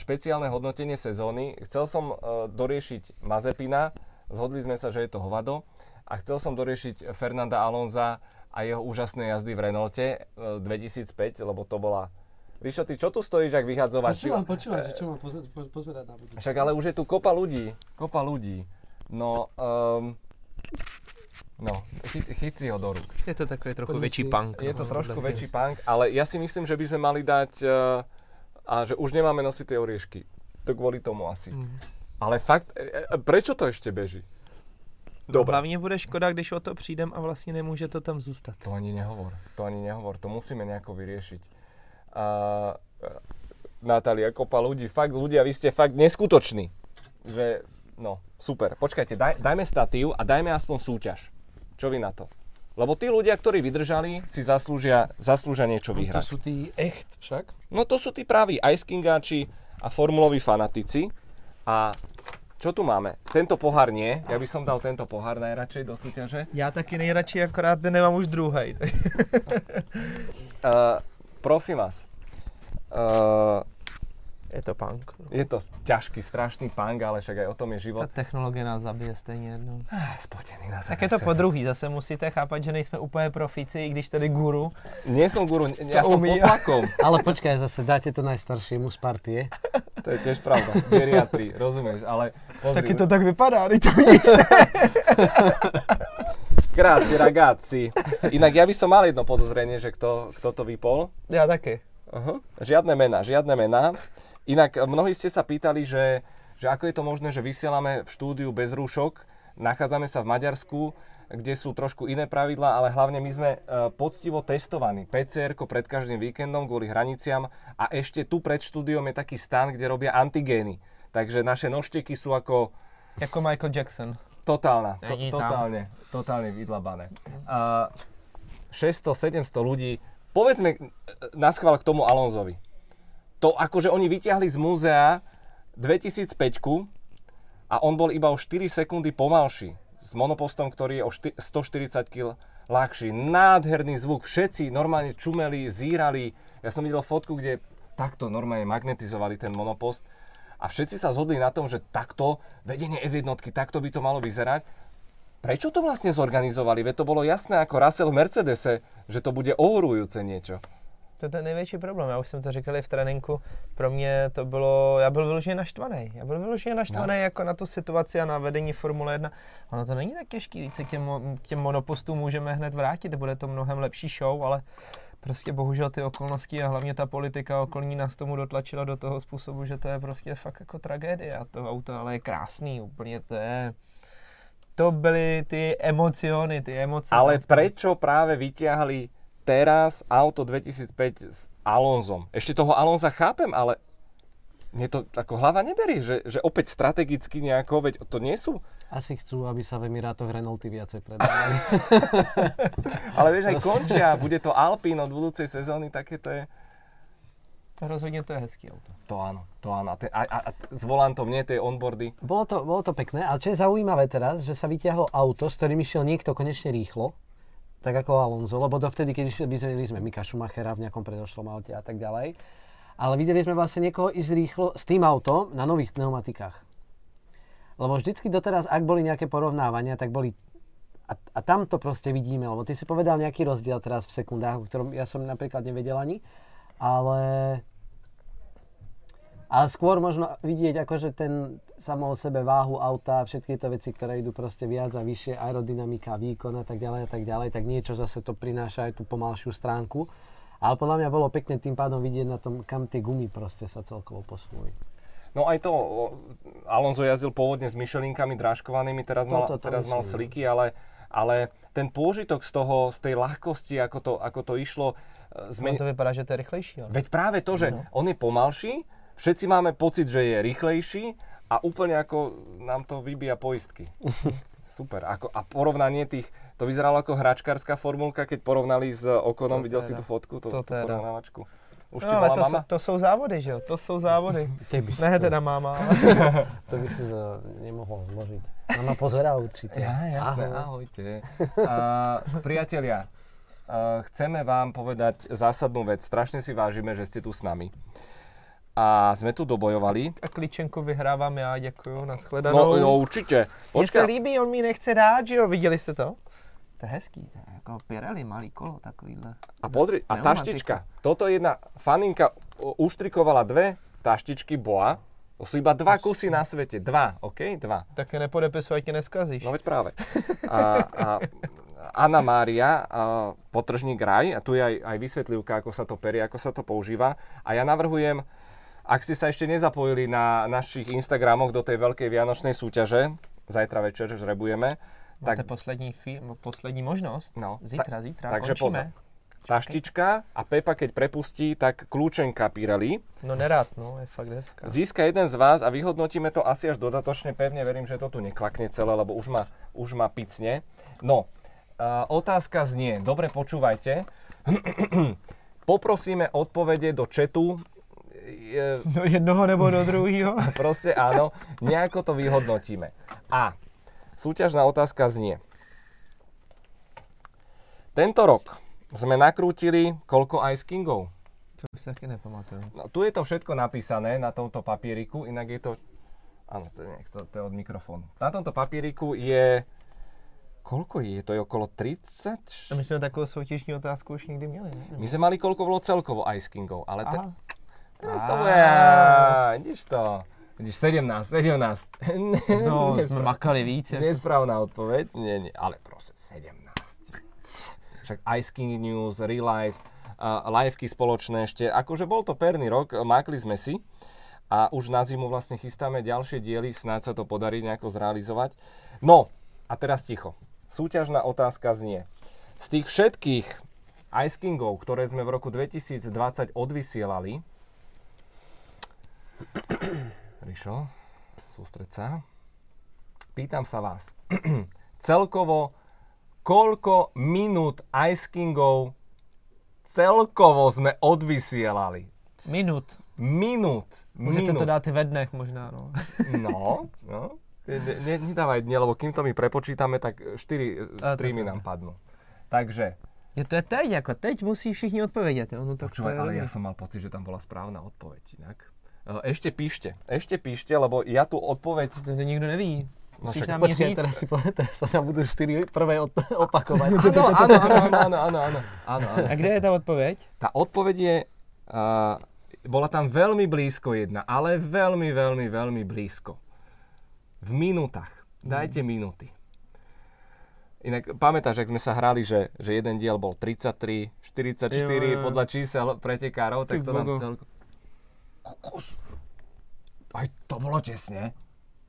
špeciálne hodnotenie sezóny. Chcel som e, doriešiť Mazepina, zhodli sme sa, že je to hovado. A chcel som doriešiť Fernanda Alonza a jeho úžasné jazdy v Renaulte 2005, lebo to bola Ríšo, ty čo tu stojíš, ak vyhadzovač? Počúvam, počúvam, že čo mám pozerať na budúce. Však ale už je tu kopa ľudí, kopa ľudí. No, um, No, chyť, chyť si ho do rúk. Je to takový trochu väčší punk. Je to no, trošku väčší punk, ale ja si myslím, že by sme mali dať, uh, a že už nemáme nosiť tie oriešky. To kvôli tomu asi. Mm. Ale fakt, e, e, prečo to ešte beží? Dobre. No, hlavne bude škoda, když o to prídem a vlastne nemôže to tam zústať. To ani nehovor, to ani nehovor, to musíme nejako vyriešiť. Uh, Natália, kopa ľudí, fakt ľudia, vy ste fakt neskutoční. Že, no, super. Počkajte, daj, dajme statív a dajme aspoň súťaž. Čo vy na to? Lebo tí ľudia, ktorí vydržali, si zaslúžia, zaslúžia niečo vyhrať. No to sú tí echt však? No to sú tí praví ice kingáči a formuloví fanatici. A čo tu máme? Tento pohár nie. Ja by som dal tento pohár najradšej do súťaže. Ja taky nejradšej, akorát nemám už druhej. uh, prosím vás. Uh, je to punk. Je to ťažký, strašný punk, ale však aj o tom je život. Ta technologie nás zabije stejně jednou. Ah, spotený nás Tak je to po druhý, zase musíte chápat, že nejsme úplně profíci, i když tady guru. Nie som guru, ja som potlakom. ale počkaj, zase dáte to najstaršiemu z partie. To je tiež pravda, geriatri, rozumieš, ale pozri. Taky to tak vypadá, to. Grazie ragazzi. Inak ja by som mal jedno podozrenie, že kto, kto to vypol. Ja také. Uh-huh. Žiadne mená, žiadne mená. Inak eh, mnohí ste sa pýtali, že, že ako je to možné, že vysielame v štúdiu bez rúšok. Nachádzame sa v Maďarsku, kde sú trošku iné pravidlá, ale hlavne my sme uh, poctivo testovaní. PCR pred každým víkendom kvôli hraniciam a ešte tu pred štúdiom je taký stan, kde robia antigény. Takže naše nožteky sú ako... Ako Michael Jackson. Totálna, to, totálne, totálne vydlabané. Uh, 600-700 ľudí. Povedzme eh, na schvál k tomu Alonzovi to akože oni vyťahli z múzea 2005 a on bol iba o 4 sekundy pomalší s monopostom, ktorý je o 140 kg ľahší. Nádherný zvuk, všetci normálne čumeli, zírali. Ja som videl fotku, kde takto normálne magnetizovali ten monopost a všetci sa zhodli na tom, že takto vedenie F1, takto by to malo vyzerať. Prečo to vlastne zorganizovali? Veď to bolo jasné ako Russell v Mercedese, že to bude ohorujúce niečo. To je ten největší problém. Já už jsem to říkal i v tréninku. Pro mě to bylo, já byl vyloženě naštvaný. Já byl vyloženě naštvaný no. jako na tu situaci a na vedení Formule 1. Ono to není tak těžký, víc se k těm, k těm monopostům můžeme hned vrátit, bude to mnohem lepší show, ale prostě bohužel ty okolnosti a hlavně ta politika okolní nás tomu dotlačila do toho způsobu, že to je prostě fakt jako tragédie a to auto ale je krásný, úplně to je to byly ty emociony, ty emoce. Ale prečo práve vyťahli teraz auto 2005 s Alonzom. Ešte toho Alonza chápem, ale mne to ako hlava neberie, že, že opäť strategicky nejako, veď to nie sú. Asi chcú, aby sa v Emirátoch Renaulty viacej predávali. Ale vieš, aj končia, bude to Alpine od budúcej sezóny, také to je... Rozhodne to je hezký auto. To áno, to áno. A, te, a, a, a s volantom, nie tie onboardy. Bolo to, bolo to pekné, ale čo je zaujímavé teraz, že sa vyťahlo auto, s ktorým išiel niekto konečne rýchlo, tak ako Alonso, lebo dovtedy, keď videli sme Mika Schumachera v nejakom predošlom aute a tak ďalej, ale videli sme vlastne niekoho ísť rýchlo s tým autom na nových pneumatikách. Lebo vždycky doteraz, ak boli nejaké porovnávania, tak boli a, a tam to proste vidíme, lebo ty si povedal nejaký rozdiel teraz v sekundách, o ktorom ja som napríklad nevedel ani, ale ale skôr možno vidieť akože ten samo o sebe váhu auta, všetky tieto veci, ktoré idú proste viac a vyššie, aerodynamika, výkon a tak ďalej a tak ďalej, tak niečo zase to prináša aj tú pomalšiu stránku. Ale podľa mňa bolo pekne tým pádom vidieť na tom, kam tie gumy proste sa celkovo posunuli. No aj to, Alonso jazdil pôvodne s myšelinkami drážkovanými, teraz mal, to, to, to teraz mal sliky, ale, ale ten pôžitok z toho, z tej ľahkosti, ako to, ako to išlo, Zmen... No to vypadá, že to je rýchlejší. Ale... Veď práve to, že no. on je pomalší, všetci máme pocit, že je rýchlejší a úplne ako nám to vybíja poistky. Super. Ako, a porovnanie tých, to vyzeralo ako hračkárska formulka, keď porovnali s Okonom, videl teda. si tú fotku, to, to tú porovnávačku. Už no, ale to, mama? Sú, to sú závody, že jo? To sú závody. ne teda máma. to by si to nemohol zložiť. Mama pozerá určite. Ja, jasné, Ahoj. ahojte. Uh, priatelia, uh, chceme vám povedať zásadnú vec. Strašne si vážime, že ste tu s nami a sme tu dobojovali. A kličenku vyhrávám já, děkuju, nashledanou. No, no určitě. Mně se líbí, on mi nechce dát, že jo, viděli jste to? To je hezký, to je jako Pirelli, malý kolo, takovýhle. A podri, a taštička, toto jedna faninka uštrikovala dve taštičky Boa, to sú iba dva kusy na svete, dva, OK? Dva. Tak je nepodepisovať, neskazíš. No veď práve. A, a Anna Mária, potržník Raj, a tu je aj, aj vysvetlivka, ako sa to perie, ako sa to používa. A ja navrhujem, ak ste sa ešte nezapojili na našich Instagramoch do tej veľkej vianočnej súťaže, zajtra večer žrebujeme, tak... Máte poslední, chví... poslední možnosť. No, zítra, zítra, Takže pozor. Taštička a Pepa, keď prepustí, tak kľúčenka Pirelli. No nerád, no, je fakt hezká. Získa jeden z vás a vyhodnotíme to asi až dodatočne. Pevne verím, že to tu neklakne celé, lebo už ma, už ma picne. No, uh, otázka znie, dobre počúvajte. Poprosíme odpovede do četu je, do jednoho nebo do druhého. Proste áno, nejako to vyhodnotíme. A súťažná otázka znie. Tento rok sme nakrútili koľko Ice Kingov? To už sa taky nepamatujem. No, tu je to všetko napísané na tomto papieriku, inak je to... Áno, to je, to, to je od mikrofónu. Na tomto papieriku je... Koľko je? To je okolo 30? A my sme takovou soutěžní otázku už nikdy měli. Ne? My sme mali koľko bolo celkovo Ice Kingov, ale te, Teraz to bude, vidíš to. Vidíš, 17, 17. No, sme makali více. Nesprávna odpoveď, nie, nie, ale proste 17. Však Ice King News, Real Life, uh, liveky spoločné ešte. Akože bol to perný rok, makli sme si a už na zimu vlastne chystáme ďalšie diely, snáď sa to podarí nejako zrealizovať. No, a teraz ticho. Súťažná otázka znie. Z tých všetkých Ice Kingov, ktoré sme v roku 2020 odvysielali, Rišo, sústreď sa. Pýtam sa vás. celkovo, koľko minút Ice Kingov celkovo sme odvysielali? Minút. Minút. Môžete minút. to dáte ve dnech možná, no. no, no. Ne, nedávaj dne, lebo kým to my prepočítame, tak 4 streamy nám padnú. Takže... Je to je teď, ako teď musí všichni odpovedať. Ono to Počúvaj, ale ja som mal pocit, že tam bola správna odpoveď inak. Eh, ešte píšte, ešte píšte, lebo ja tu odpoveď... To, to nikto neví. No však, nám počkej, teraz si povedať, teraz sa tam budú 4 prvé opakovať. Áno, áno, áno, áno, áno, áno, áno. A kde je tá odpoveď? Tá odpoveď je, uh, bola tam veľmi blízko jedna, ale veľmi, veľmi, veľmi blízko. V minútach. Dajte mm. minúty. Inak pamätáš, ak sme sa hrali, že, že jeden diel bol 33, 44 jo, jo. podľa čísel pretekárov, tak to nám celko kokos. Aj to bolo tesne.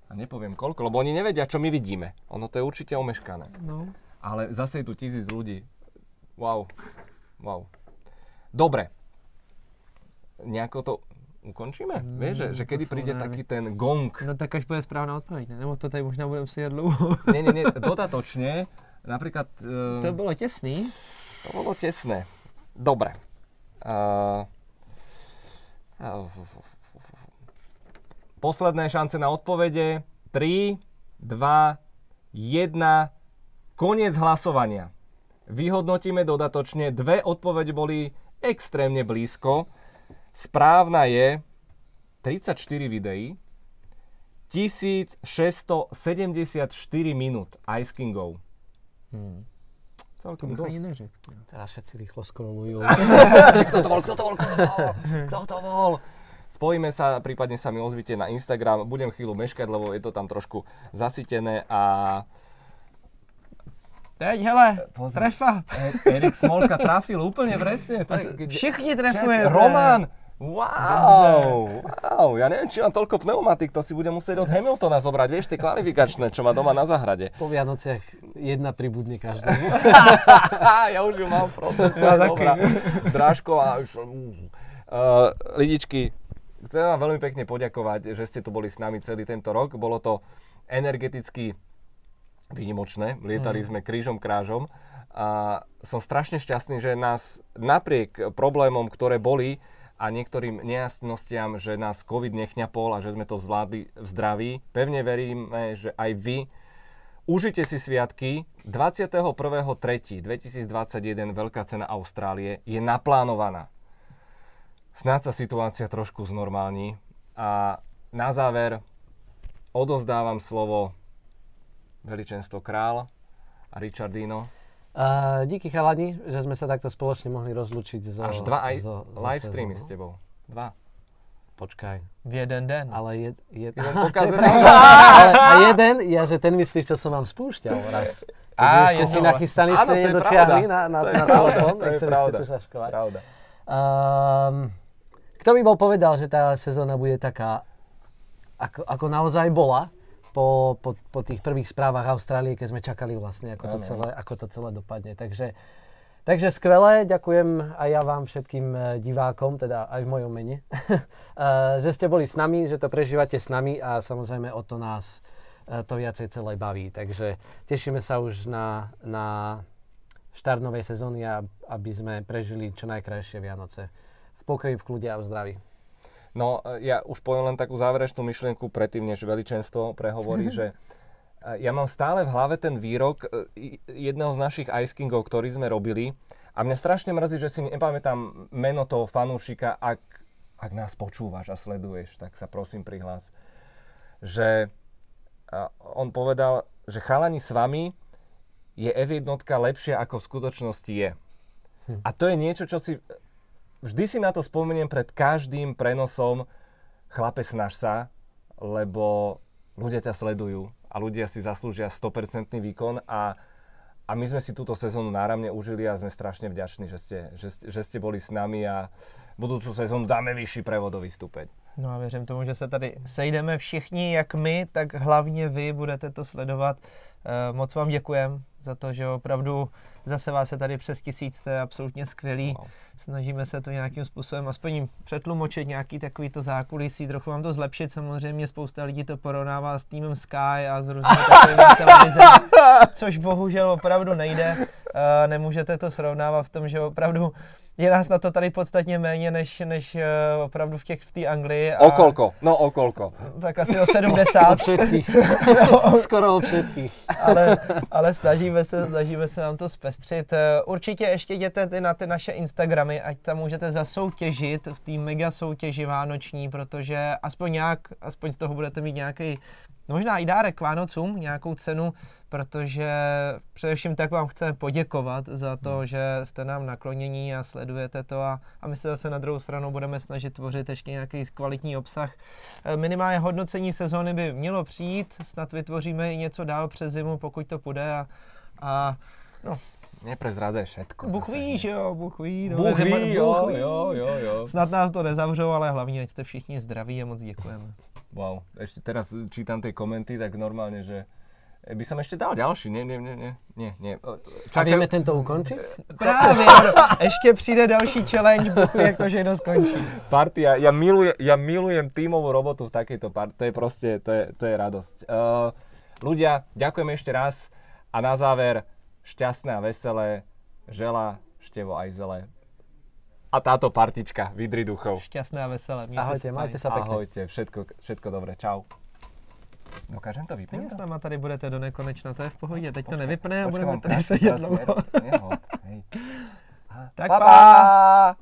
A nepoviem koľko, lebo oni nevedia, čo my vidíme. Ono to je určite omeškané. No. Ale zase je tu tisíc ľudí. Wow. Wow. Dobre. Nejako to ukončíme? Mm, Vieš, že, že kedy príde nervy. taký ten gong? No tak až bude správna odpoveď, nebo to tady možná budeme si dlouho. nie, nie, nie, dodatočne, napríklad... Uh, to bolo tesný. To bolo tesné. Dobre. Uh, posledné šance na odpovede. 3, 2, 1. Koniec hlasovania. Vyhodnotíme dodatočne. Dve odpovede boli extrémne blízko. Správna je 34 videí, 1674 minút Ice Kingov. Hmm. Celkom dosť. Teraz všetci rýchlo scrollujú. kto to bol, kto to bol, kto to bol? Kto to bol? Spojíme sa, prípadne sa mi ozvite na Instagram. Budem chvíľu meškať, lebo je to tam trošku zasytené a Teď, hele, Pozri. trefa. E- Erik Smolka trafil úplne presne. Tak, Všichni trefujete. Roman, Wow, wow, ja neviem, či mám toľko pneumatik, to si budem musieť od Hamiltona zobrať, vieš, tie kvalifikačné, čo má doma na zahrade. Po Vianociach jedna pribudne každému. ja už ju mám v procese, ja, dobrá. Drážko a už... Uh, lidičky, chcem vám veľmi pekne poďakovať, že ste tu boli s nami celý tento rok. Bolo to energeticky výnimočné. Lietali mm. sme krížom krážom a som strašne šťastný, že nás napriek problémom, ktoré boli a niektorým nejasnostiam, že nás COVID nechňapol a že sme to zvládli v zdraví, pevne veríme, že aj vy užite si sviatky. 21.3.2021 Veľká cena Austrálie je naplánovaná. Snáď sa situácia trošku znormálni a na záver odozdávam slovo veličenstvo Král a Richardino. Uh, díky chalani, že sme sa takto spoločne mohli rozlučiť zo... Až dva aj zo, live streamy s tebou. Dva. Počkaj. V jeden den. Ale je, je, jeden ale, a jeden, ja, že ten myslíš, čo som vám spúšťal raz. A, ste si nachystali, ste nedočiahli na, na, na telefón, tak chceli ste tu šaškovať. Pravda. Um, kto by bol povedal, že tá sezóna bude taká, ako, ako naozaj bola, po, po, po tých prvých správach Austrálie, keď sme čakali vlastne, ako to celé, ako to celé dopadne. Takže, takže skvelé, ďakujem aj ja vám všetkým eh, divákom, teda aj v mojom mene, eh, že ste boli s nami, že to prežívate s nami a samozrejme o to nás eh, to viacej celé baví. Takže tešíme sa už na, na štart novej sezóny aby sme prežili čo najkrajšie Vianoce v pokoji, v kľude a v zdraví. No, ja už poviem len takú záverečnú myšlienku predtým, než veličenstvo prehovorí, že ja mám stále v hlave ten výrok e, jedného z našich Ice Kingov, ktorý sme robili. A mňa strašne mrzí, že si nepamätám meno toho fanúšika. Ak, ak nás počúvaš a sleduješ, tak sa prosím prihlás. Že on povedal, že chalani s vami je F1 lepšia ako v skutočnosti je. Hm. A to je niečo, čo si vždy si na to spomeniem pred každým prenosom chlape snaž sa, lebo ľudia ťa sledujú a ľudia si zaslúžia 100% výkon a, a my sme si túto sezónu náramne užili a sme strašne vďační, že ste, že, že ste boli s nami a budúcu sezónu dáme vyšší prevodový stupeň. No a věřím tomu, že se tady sejdeme všichni, jak my, tak hlavně vy budete to sledovat. E, moc vám děkujem za to, že opravdu Zase vás je tady přes tisíc, to je absolutně skvělý. Wow. Snažíme se to nějakým způsobem aspoň přetlumočit nějaký takový to zákulisí, trochu vám to zlepšit. Samozřejmě spousta lidí to porovnává s týmem Sky a s různými televize, což bohužel opravdu nejde. Uh, nemůžete to srovnávat v tom, že opravdu je nás na to tady podstatně méně než, než uh, opravdu v těch v té Anglii. A... Okolko, no okolko. Tak asi o 70. o všetkých. no, Skoro o všetkých. ale, ale snažíme se, snažíme se vám to zpestřit. Eh, určitě ještě jděte ty na ty naše Instagramy, ať tam můžete zasoutěžit v té mega soutěži vánoční, protože aspoň nějak, aspoň z toho budete mít nějaký možná i dárek k Vánocům, nějakou cenu, protože především tak vám chceme poděkovat za to, hmm. že jste nám naklonění a sledujete to a, a my se zase na druhou stranu budeme snažit tvořit ještě nějaký kvalitní obsah. Eh, minimálně hodnocení sezóny by mělo přijít, snad vytvoříme i něco dál přes zimu, pokud to půjde a, a no, Neprezrádzaj všetko. Bůh ví, že jo, Bůh ví. No, Bůh ví, jo, jo, jo, jo. Snad nás to nezavřou, ale hlavně, ať jste všichni zdraví a moc děkujeme. Wow, ešte teraz čítam tie komenty, tak normálne, že by som ešte dal ďalší, nie, nie, nie, nie, nie, nie. A vieme tento ukončiť? Právě, ještě přijde další challenge, buchu, jak to všechno skončí. Partia, ja, milujem, ja milujem tímovú robotu v takejto partii, to je proste, to je, to je radosť. Uh, ľudia, ďakujem ešte raz a na záver šťastné a veselé žela Števo aj zele. A táto partička, Vidri duchov. Šťastné a veselé. Ahojte, majte sa pekne. Ahojte, všetko, všetko dobré, čau. Dokážem to vypnout? Stejně s náma tady budete do nekonečna, to je v pohodě. Teď to nevypne a budeme tady sedět dlouho. hej. Tak Pa, pa. pa.